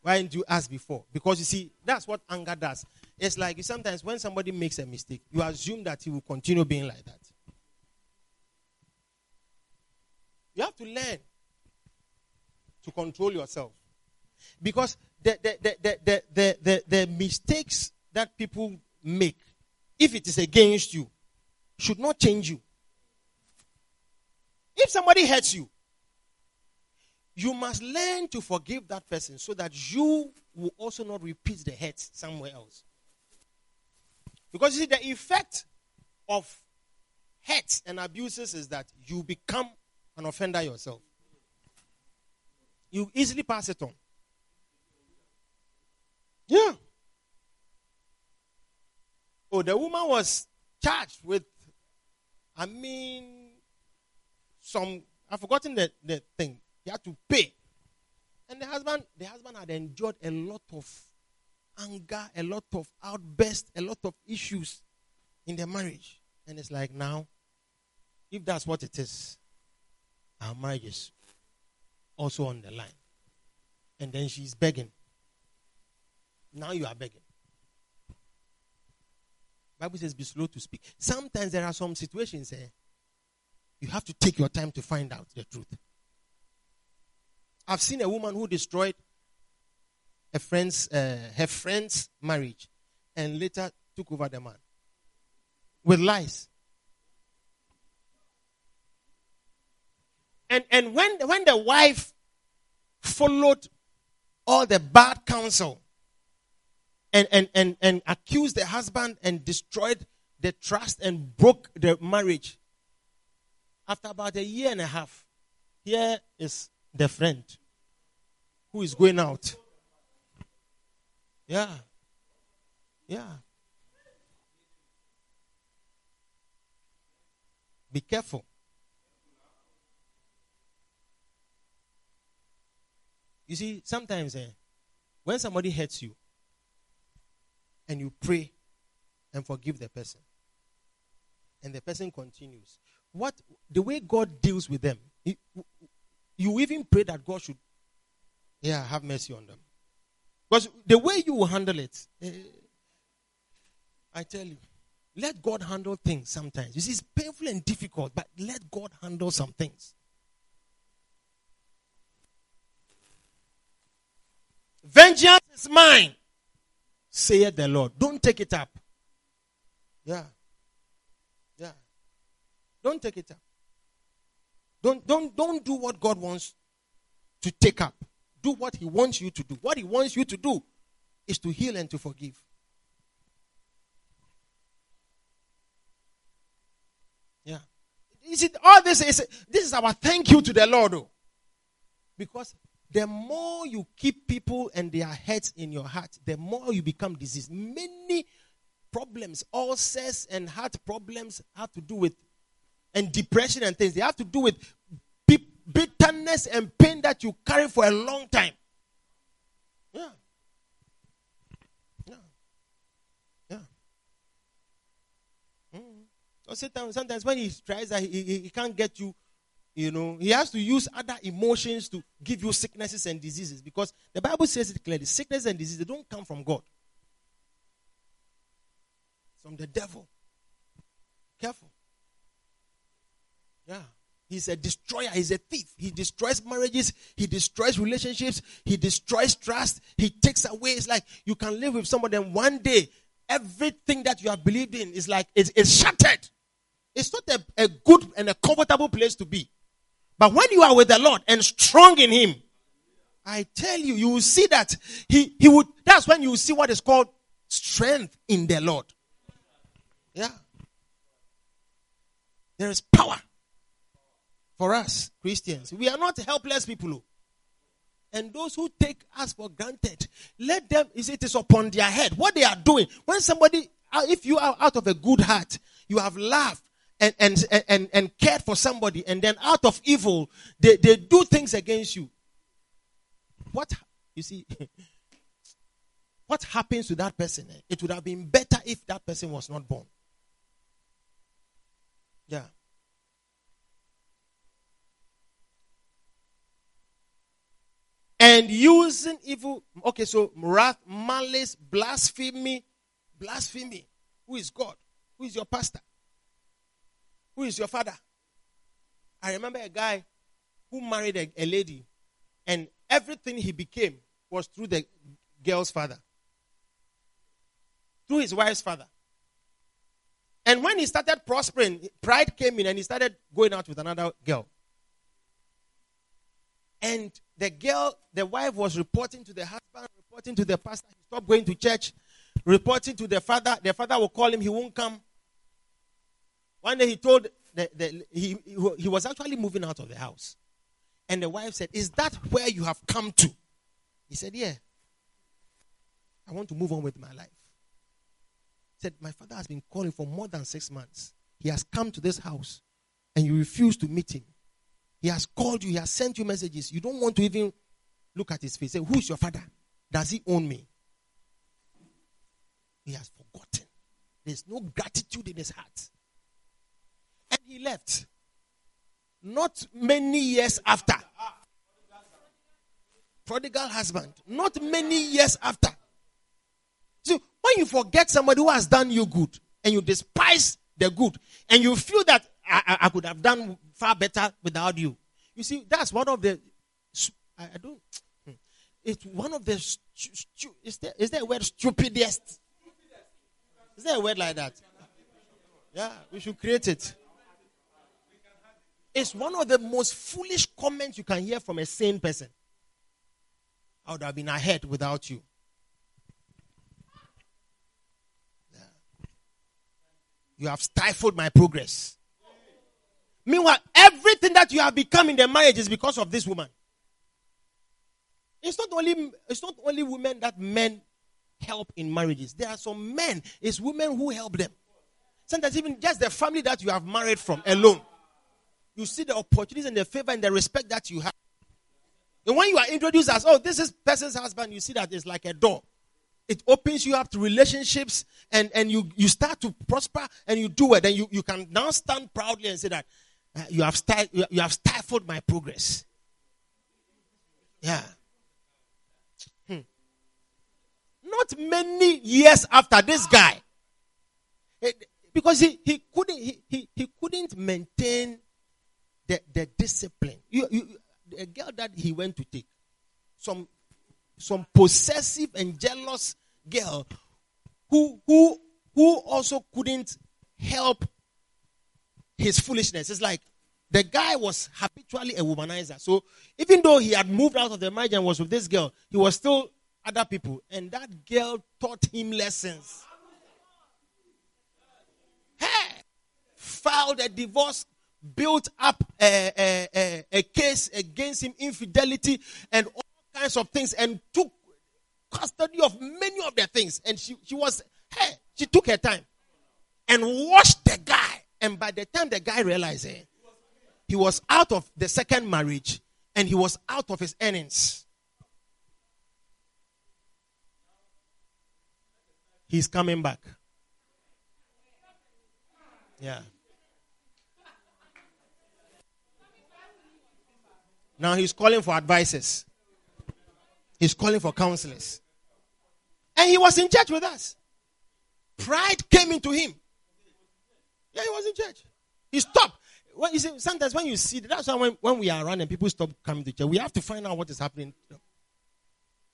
Why didn't you ask before? Because you see, that's what anger does. It's like sometimes when somebody makes a mistake, you assume that he will continue being like that. You have to learn to control yourself. Because the, the, the, the, the, the, the, mistakes that people make, if it is against you, should not change you. If somebody hurts you, you must learn to forgive that person so that you will also not repeat the hurt somewhere else. Because you see, the effect of hurts and abuses is that you become an offender yourself. You easily pass it on. Yeah. Oh, the woman was charged with, I mean, some, I've forgotten the, the thing. He had to pay. And the husband, the husband had endured a lot of anger, a lot of outbursts, a lot of issues in their marriage. And it's like now, if that's what it is, our marriage is also on the line. And then she's begging. Now you are begging. Bible says be slow to speak. Sometimes there are some situations eh, you have to take your time to find out the truth. I've seen a woman who destroyed a friend's, uh, her friend's marriage and later took over the man with lies. And, and when, when the wife followed all the bad counsel and, and, and, and accused the husband and destroyed the trust and broke the marriage, after about a year and a half, here is the friend who is going out. Yeah. Yeah. Be careful. You see, sometimes eh, when somebody hurts you and you pray and forgive the person, and the person continues, what the way God deals with them, you even pray that God should, yeah, have mercy on them. Because the way you will handle it, uh, I tell you, let God handle things sometimes. You see, it's painful and difficult, but let God handle some things. Vengeance is mine, saith the Lord. Don't take it up. Yeah. Yeah. Don't take it up. Don't, don't, don't do what God wants to take up. Do what He wants you to do. What He wants you to do is to heal and to forgive. Yeah. You see, all this is this is our thank you to the Lord, though. Because the more you keep people and their heads in your heart, the more you become diseased. Many problems, ulcers and heart problems have to do with, and depression and things. They have to do with bitterness and pain that you carry for a long time. Yeah. Yeah. Yeah. Mm. So sometimes, sometimes when he tries that, he, he, he can't get you you know, he has to use other emotions to give you sicknesses and diseases because the Bible says it clearly sickness and disease they don't come from God, from the devil. Careful. Yeah. He's a destroyer. He's a thief. He destroys marriages. He destroys relationships. He destroys trust. He takes away. It's like you can live with somebody and one day everything that you have believed in is like it's, it's shattered. It's not a, a good and a comfortable place to be. But when you are with the Lord and strong in Him, I tell you, you will see that He, he would, that's when you will see what is called strength in the Lord. Yeah. There is power for us, Christians. We are not helpless people. And those who take us for granted, let them, it is upon their head. What they are doing. When somebody, uh, if you are out of a good heart, you have laughed, and, and, and, and cared for somebody, and then out of evil, they, they do things against you. What, you see, what happens to that person? Eh? It would have been better if that person was not born. Yeah. And using evil, okay, so wrath, malice, blasphemy, blasphemy. Who is God? Who is your pastor? Who is your father? I remember a guy who married a, a lady, and everything he became was through the girl's father, through his wife's father. And when he started prospering, pride came in and he started going out with another girl. And the girl, the wife was reporting to the husband, reporting to the pastor. He stopped going to church, reporting to the father. The father will call him, he won't come. One day he told, the, the, he, he was actually moving out of the house. And the wife said, Is that where you have come to? He said, Yeah. I want to move on with my life. He said, My father has been calling for more than six months. He has come to this house and you refuse to meet him. He has called you, he has sent you messages. You don't want to even look at his face. Say, Who's your father? Does he own me? He has forgotten. There's no gratitude in his heart and he left. Not many years after. Prodigal husband. Not many years after. So when you forget somebody who has done you good and you despise the good and you feel that I, I could have done far better without you. You see, that's one of the. I, I don't. Hmm. It's one of the. Stu, is, there, is there a word stupidest? Is there a word like that? Yeah, we should create it. It's one of the most foolish comments you can hear from a sane person. I would have been ahead without you. Yeah. You have stifled my progress. Meanwhile, everything that you have become in the marriage is because of this woman. It's not only it's not only women that men help in marriages. There are some men, it's women who help them. Sometimes even just the family that you have married from alone you see the opportunities and the favor and the respect that you have. And when you are introduced as, oh, this is person's husband, you see that it's like a door. It opens you up to relationships and, and you, you start to prosper and you do it. And you, you can now stand proudly and say that you, have sti- you have stifled my progress. Yeah. Hmm. Not many years after this guy, it, because he, he couldn't he, he, he couldn't maintain the, the discipline. You, you, a girl that he went to take, some, some possessive and jealous girl who, who, who also couldn't help his foolishness. It's like the guy was habitually a womanizer. So even though he had moved out of the marriage and was with this girl, he was still other people. And that girl taught him lessons. Hey! Filed a divorce built up a, a, a, a, case against him, infidelity, and all kinds of things, and took custody of many of the things. And she, she was, hey, She took her time and washed the guy. And by the time the guy realized it, he was out of the second marriage and he was out of his earnings. He's coming back. Yeah. Now he's calling for advices. He's calling for counselors. And he was in church with us. Pride came into him. Yeah, he was in church. He stopped. Well, you see, sometimes when you see that's why when, when we are around and people stop coming to church, we have to find out what is happening.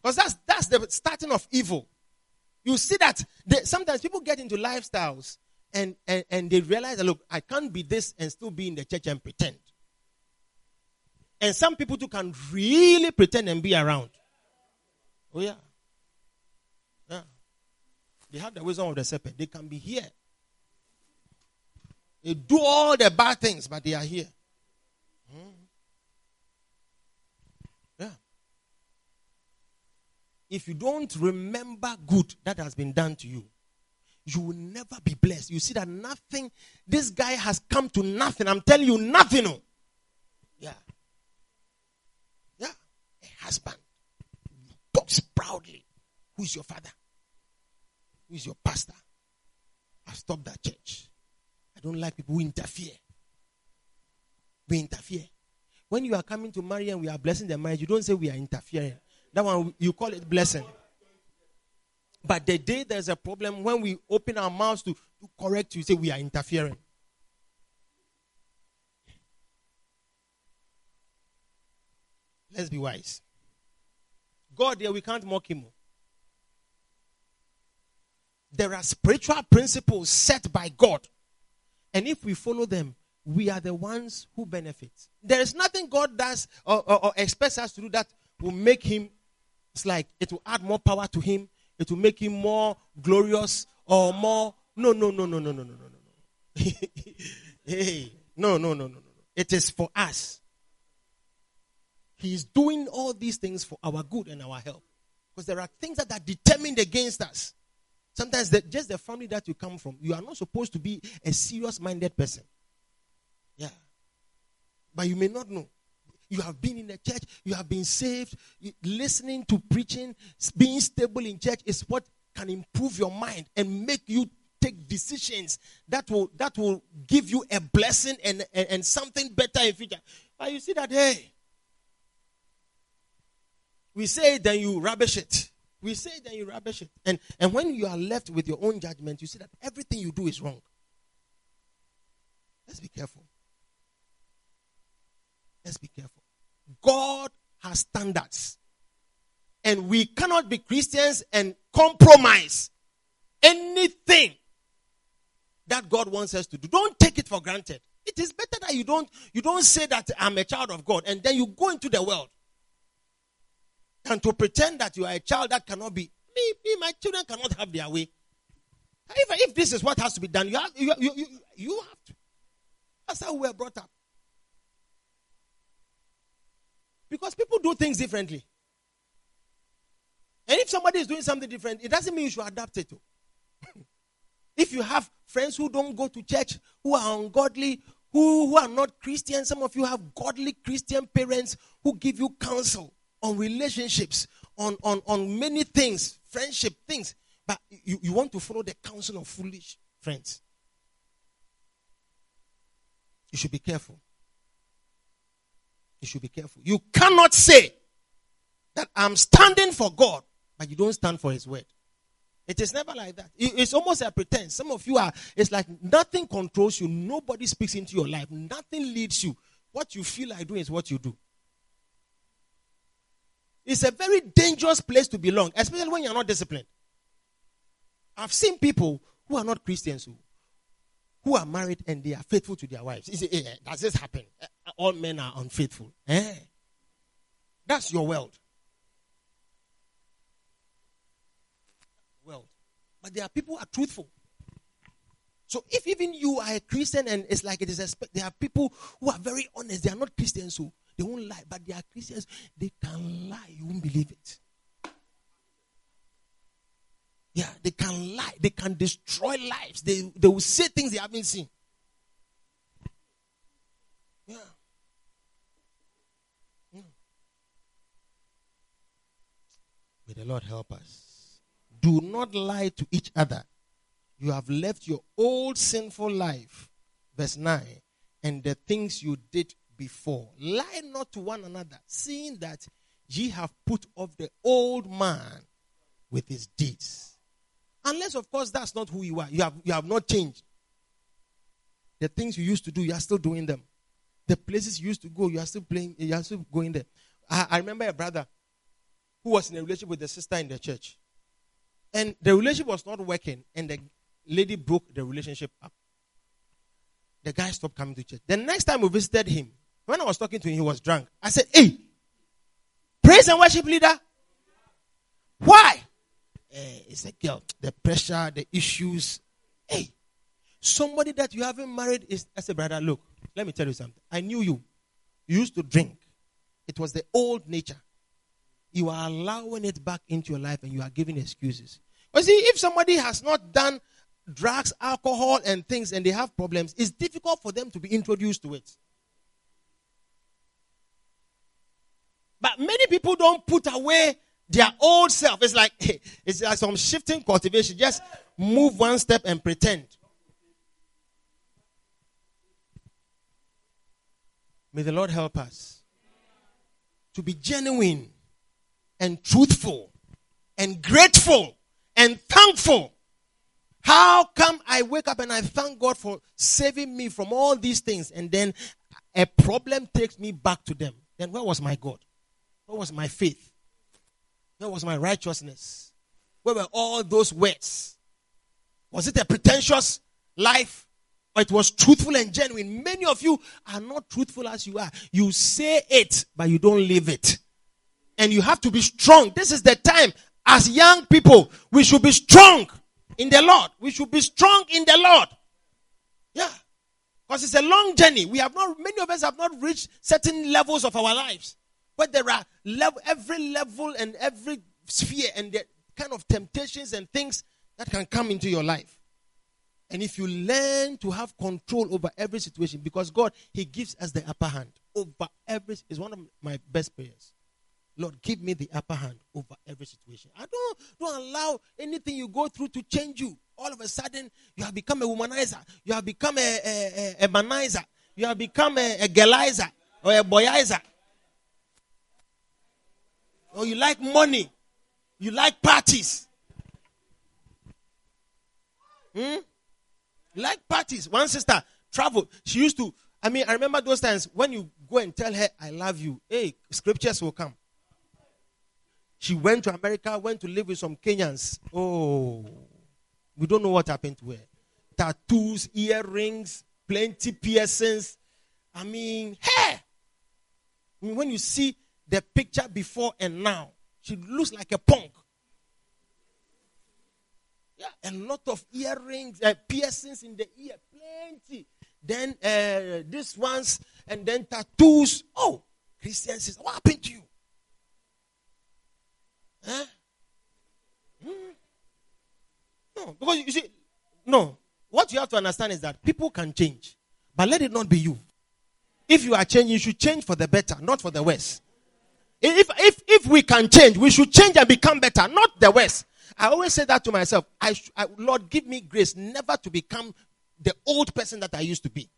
Because that's that's the starting of evil. You see that they, sometimes people get into lifestyles and, and, and they realize that look, I can't be this and still be in the church and pretend. And some people too can really pretend and be around. Oh yeah. Yeah. They have the wisdom of the serpent. They can be here they do all the bad things, but they are here. Hmm. Yeah. If you don't remember good that has been done to you, you will never be blessed. You see that nothing, this guy has come to nothing. I'm telling you, nothing. Oh. Yeah. Yeah. A husband talks proudly. Who is your father? Who is your pastor? I've stopped that church. I don't like people who interfere. We interfere. When you are coming to marry and we are blessing the marriage, you don't say we are interfering. That one, you call it blessing. But the day there's a problem, when we open our mouths to, to correct you, say we are interfering. Let's be wise. God, there we can't mock him. There are spiritual principles set by God and if we follow them, we are the ones who benefit. There is nothing God does or, or, or, expects us to do that will make him, it's like it will add more power to him, it will make him more glorious or more. No, no, no, no, no, no, no, no, no. hey, no, no, no, no, no. It is for us. He is doing all these things for our good and our help. Because there are things that are determined against us. Sometimes the, just the family that you come from, you are not supposed to be a serious minded person. Yeah. But you may not know. You have been in the church, you have been saved, listening to preaching, being stable in church is what can improve your mind and make you take decisions that will that will give you a blessing and, and, and something better in future. But you see that, hey, we say it, then you rubbish it. We say then you rubbish it. And, and when you are left with your own judgment, you see that everything you do is wrong. Let's be careful. Let's be careful. God has standards. And we cannot be Christians and compromise anything that God wants us to do. Don't take it for granted. It is better that you don't you don't say that I'm a child of God and then you go into the world and to pretend that you are a child that cannot be. Me, me my children cannot have their way. If, if this is what has to be done, you have, you, you, you, you have to. That's how we were brought up. Because people do things differently. And if somebody is doing something different, it doesn't mean you should adapt it. To. if you have friends who don't go to church, who are ungodly, who, who are not Christian, some of you have godly Christian parents who give you counsel on relationships, on, on, on many things, friendship things, but you, you want to follow the counsel of foolish friends. You should be careful. You should be careful. You cannot say that I'm standing for God, but you don't stand for His word. It is never like that. It's almost a pretense. Some of you are, it's like nothing controls you, nobody speaks into your life, nothing leads you. What you feel like doing is what you do. It's a very dangerous place to belong, especially when you're not disciplined. I've seen people who are not Christians who, who are married and they are faithful to their wives. Say, hey, does this happen? Eh, all men are unfaithful. Eh? That's your world. World. But there are people who are truthful. So if even you are a Christian and it's like it is expect, there are people who are very honest. They are not Christians who they won't lie, but they are Christians. They can lie. You won't believe it. Yeah, they can lie. They can destroy lives. They, they will say things they haven't seen. Yeah. yeah. May the Lord help us. Do not lie to each other. You have left your old sinful life, verse 9, and the things you did before. Lie not to one another, seeing that ye have put off the old man with his deeds Unless, of course, that's not who you are. You have, you have not changed. The things you used to do, you are still doing them. The places you used to go, you are still playing, you are still going there. I, I remember a brother who was in a relationship with a sister in the church. And the relationship was not working, and the lady broke the relationship up. The guy stopped coming to church. The next time we visited him, when I was talking to him, he was drunk. I said, Hey, praise and worship leader. Why? uh, it's a girl, the pressure, the issues. Hey, somebody that you haven't married is, I said, brother, look, let me tell you something. I knew you. You used to drink. It was the old nature. You are allowing it back into your life and you are giving excuses. But see, if somebody has not done drugs, alcohol, and things and they have problems, it's difficult for them to be introduced to it. But many people don't put away their old self. It's like it's like some shifting cultivation. Just move one step and pretend. May the Lord help us to be genuine and truthful and grateful and thankful. How come I wake up and I thank God for saving me from all these things and then a problem takes me back to them? Then where was my God? Where was my faith? Where was my righteousness? Where were all those words? Was it a pretentious life? Or it was truthful and genuine? Many of you are not truthful as you are. You say it, but you don't live it. And you have to be strong. This is the time as young people, we should be strong in the Lord. We should be strong in the Lord. Yeah. Because it's a long journey. We have not, many of us have not reached certain levels of our lives. But there are level, every level and every sphere and the kind of temptations and things that can come into your life. And if you learn to have control over every situation, because God, He gives us the upper hand over every, is one of my best prayers. Lord, give me the upper hand over every situation. I don't, don't allow anything you go through to change you. All of a sudden, you have become a womanizer. You have become a, a, a, a manizer. You have become a, a or a boyizer. Or you like money. You like parties. Hmm? Like parties. One sister traveled. She used to, I mean, I remember those times when you go and tell her, I love you. Hey, scriptures will come. She went to America, went to live with some Kenyans. Oh, we don't know what happened to her. Tattoos, earrings, plenty piercings. I mean, hair. I mean, when you see the picture before and now. She looks like a punk. Yeah, a lot of earrings, uh, piercings in the ear, plenty. Then uh, this ones, and then tattoos. Oh, Christians says, what happened to you? Huh? Hmm? No, because you see, no. What you have to understand is that people can change, but let it not be you. If you are changing, you should change for the better, not for the worse. If, if, if we can change, we should change and become better, not the worst. I always say that to myself. I, I, Lord, give me grace never to become the old person that I used to be.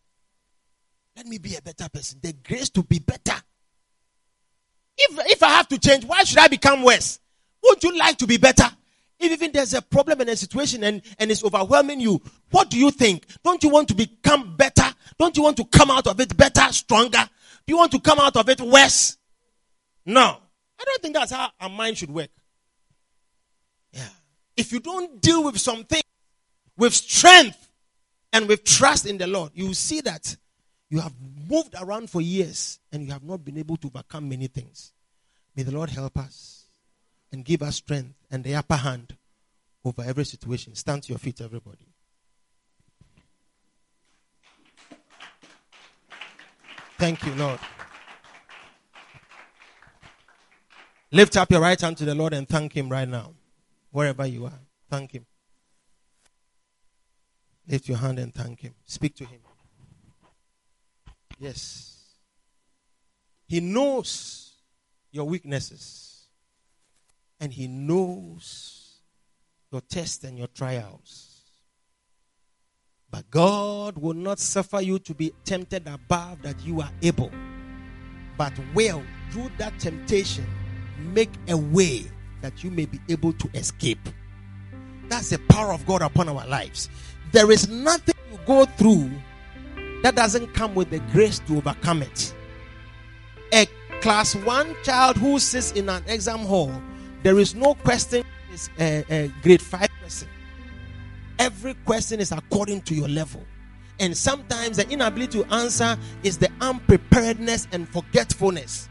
Let me be a better person. The grace to be better. If, if I have to change, why should I become worse? Would you like to be better? If even there's a problem in a situation and, and it's overwhelming you, what do you think? Don't you want to become better? Don't you want to come out of it better, stronger? Do you want to come out of it worse? No. I don't think that's how our mind should work. Yeah. If you don't deal with something with strength and with trust in the Lord, you will see that you have moved around for years and you have not been able to overcome many things. May the Lord help us and give us strength and the upper hand over every situation. Stand to your feet, everybody. Thank you, Lord. Lift up your right hand to the Lord and thank Him right now, wherever you are. Thank Him. Lift your hand and thank Him. Speak to Him. Yes. He knows your weaknesses, and He knows your tests and your trials. But God will not suffer you to be tempted above that you are able, but will, through that temptation, make a way that you may be able to escape. That's the power of God upon our lives. There is nothing you go through that doesn't come with the grace to overcome it. A class one child who sits in an exam hall, there is no question is a, a grade five person. Every question is according to your level. And sometimes the inability to answer is the unpreparedness and forgetfulness.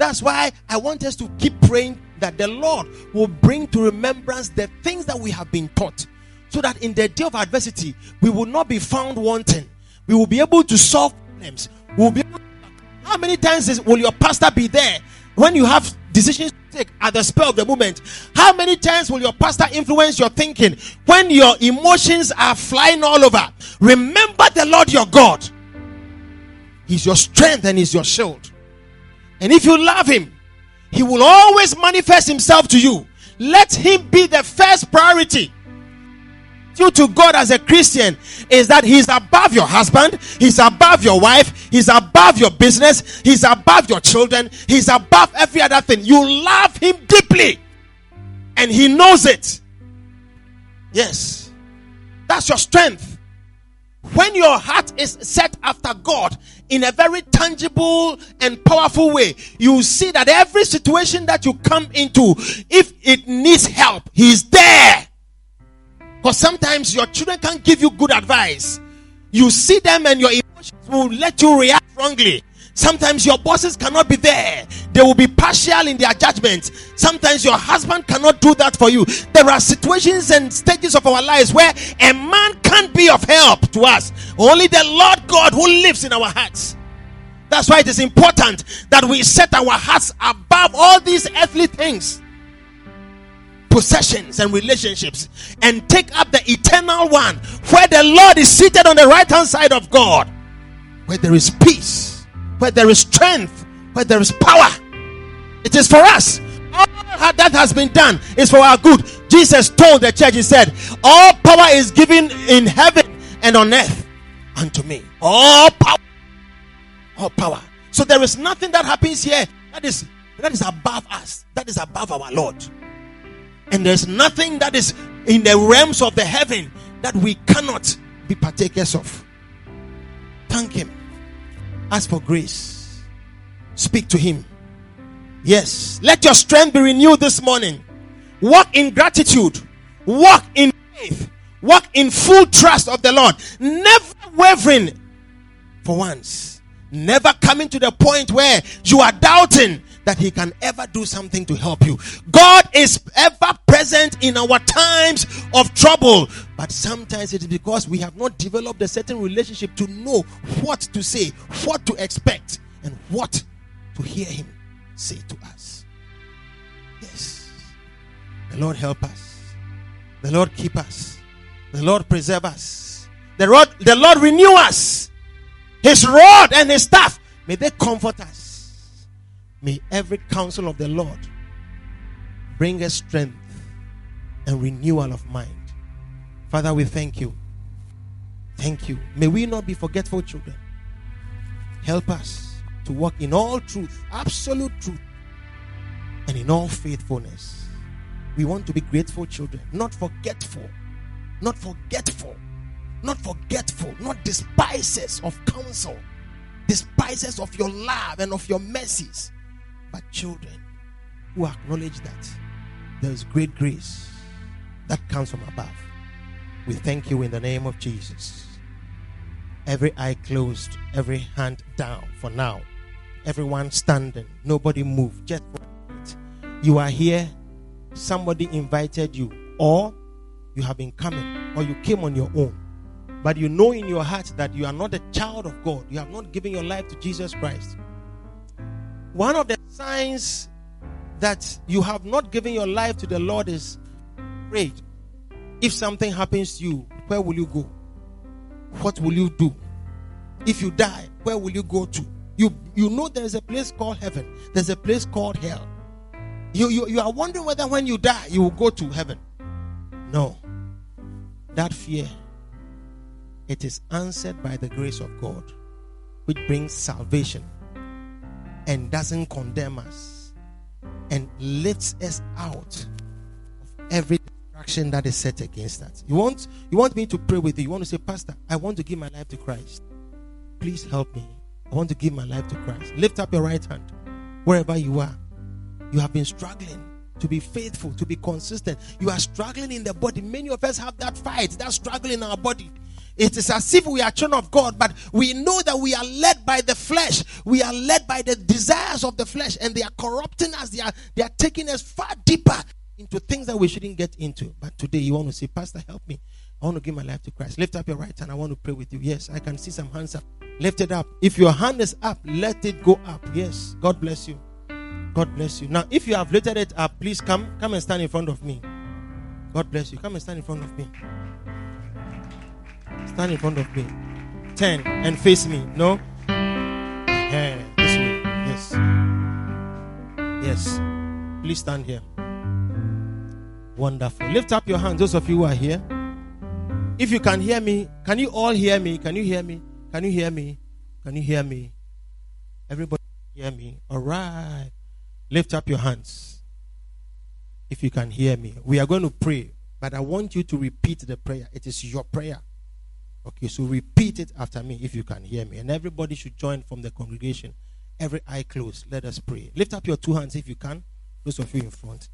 That's why I want us to keep praying that the Lord will bring to remembrance the things that we have been taught. So that in the day of adversity, we will not be found wanting. We will be able to solve problems. We will be to, how many times is, will your pastor be there when you have decisions to take at the spur of the moment? How many times will your pastor influence your thinking when your emotions are flying all over? Remember the Lord your God. He's your strength and he's your shield. And if you love him, he will always manifest himself to you. Let him be the first priority. You to God as a Christian is that he's above your husband, he's above your wife, he's above your business, he's above your children, he's above every other thing. You love him deeply, and he knows it. Yes, that's your strength. When your heart is set after God in a very tangible and powerful way, you see that every situation that you come into, if it needs help, He's there. Because sometimes your children can't give you good advice. You see them and your emotions will let you react wrongly. Sometimes your bosses cannot be there. They will be partial in their judgment. Sometimes your husband cannot do that for you. There are situations and stages of our lives where a man can't be of help to us. Only the Lord God who lives in our hearts. That's why it is important that we set our hearts above all these earthly things, possessions and relationships, and take up the eternal one where the Lord is seated on the right hand side of God, where there is peace where there is strength, where there is power. It is for us. All that has been done is for our good. Jesus told the church, He said, All power is given in heaven and on earth unto me. All power. All power. So there is nothing that happens here that is that is above us, that is above our Lord. And there's nothing that is in the realms of the heaven that we cannot be partakers of. Thank Him. Ask for grace. Speak to Him. Yes. Let your strength be renewed this morning. Walk in gratitude. Walk in faith. Walk in full trust of the Lord. Never wavering for once. Never coming to the point where you are doubting that He can ever do something to help you. God is ever present in our times of trouble. But sometimes it is because we have not developed a certain relationship to know what to say, what to expect, and what to hear Him say to us. Yes. The Lord help us. The Lord keep us. The Lord preserve us. The Lord, the Lord renew us. His rod and his staff, may they comfort us. May every counsel of the Lord bring us strength and renewal of mind. Father, we thank you. Thank you. May we not be forgetful children. Help us to walk in all truth, absolute truth, and in all faithfulness. We want to be grateful children, not forgetful, not forgetful, not forgetful, not despisers of counsel, despisers of your love and of your mercies but children who acknowledge that there is great grace that comes from above. We thank you in the name of Jesus. Every eye closed, every hand down for now. Everyone standing, nobody move. Just you are here, somebody invited you, or you have been coming, or you came on your own. But you know in your heart that you are not a child of God. You have not given your life to Jesus Christ. One of the signs that you have not given your life to the Lord is afraid. If something happens to you, where will you go? What will you do? If you die, where will you go to? You you know there's a place called heaven. There's a place called hell. You, you, you are wondering whether when you die you will go to heaven. No. That fear, it is answered by the grace of God, which brings salvation and doesn't condemn us and lifts us out of every distraction that is set against us. You want you want me to pray with you. You want to say, Pastor, I want to give my life to Christ. Please help me. I want to give my life to Christ. Lift up your right hand wherever you are. You have been struggling to be faithful, to be consistent. You are struggling in the body. Many of us have that fight, that struggle in our body. It is as if we are children of God, but we know that we are led by the flesh. We are led by the desires of the flesh, and they are corrupting us. They are, they are taking us far deeper into things that we shouldn't get into. But today you want to say, Pastor, help me. I want to give my life to Christ. Lift up your right hand. I want to pray with you. Yes, I can see some hands up. Lift it up. If your hand is up, let it go up. Yes. God bless you. God bless you. Now, if you have lifted it up, please come, come and stand in front of me. God bless you. Come and stand in front of me. Stand in front of me. Turn and face me. No? Yeah, this way. Yes. Yes. Please stand here. Wonderful. Lift up your hands, those of you who are here. If you can hear me, can you all hear me? Can you hear me? Can you hear me? Can you hear me? Everybody hear me? All right. Lift up your hands. If you can hear me. We are going to pray, but I want you to repeat the prayer. It is your prayer. Okay, so repeat it after me if you can hear me. And everybody should join from the congregation. Every eye closed. Let us pray. Lift up your two hands if you can. Those of you in front.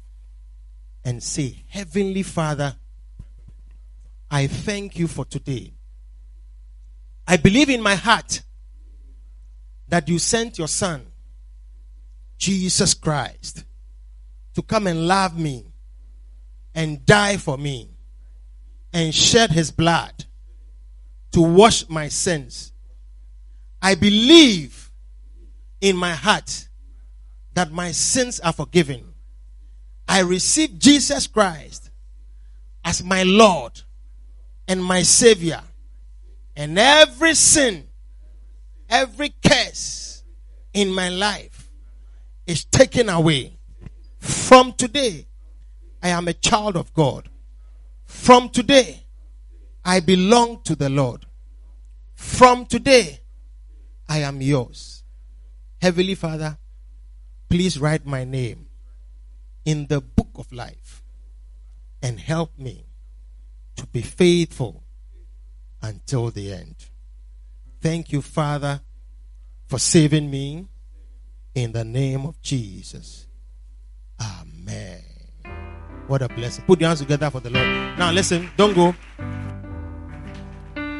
And say, Heavenly Father, I thank you for today. I believe in my heart that you sent your son Jesus Christ to come and love me and die for me and shed his blood to wash my sins. I believe in my heart that my sins are forgiven. I receive Jesus Christ as my Lord and my Savior. And every sin, every curse in my life is taken away. From today, I am a child of God. From today, I belong to the Lord. From today, I am yours. Heavenly Father, please write my name in the book of life and help me to be faithful until the end. Thank you, Father, for saving me in the name of Jesus. Amen. What a blessing. Put your hands together for the Lord. Now, listen, don't go.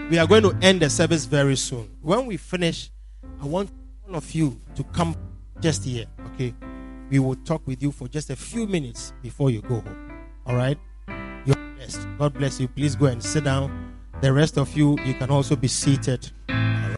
We are going to end the service very soon. When we finish, I want all of you to come just here, okay? We will talk with you for just a few minutes before you go home. All right? You're blessed. God bless you. Please go and sit down. The rest of you, you can also be seated.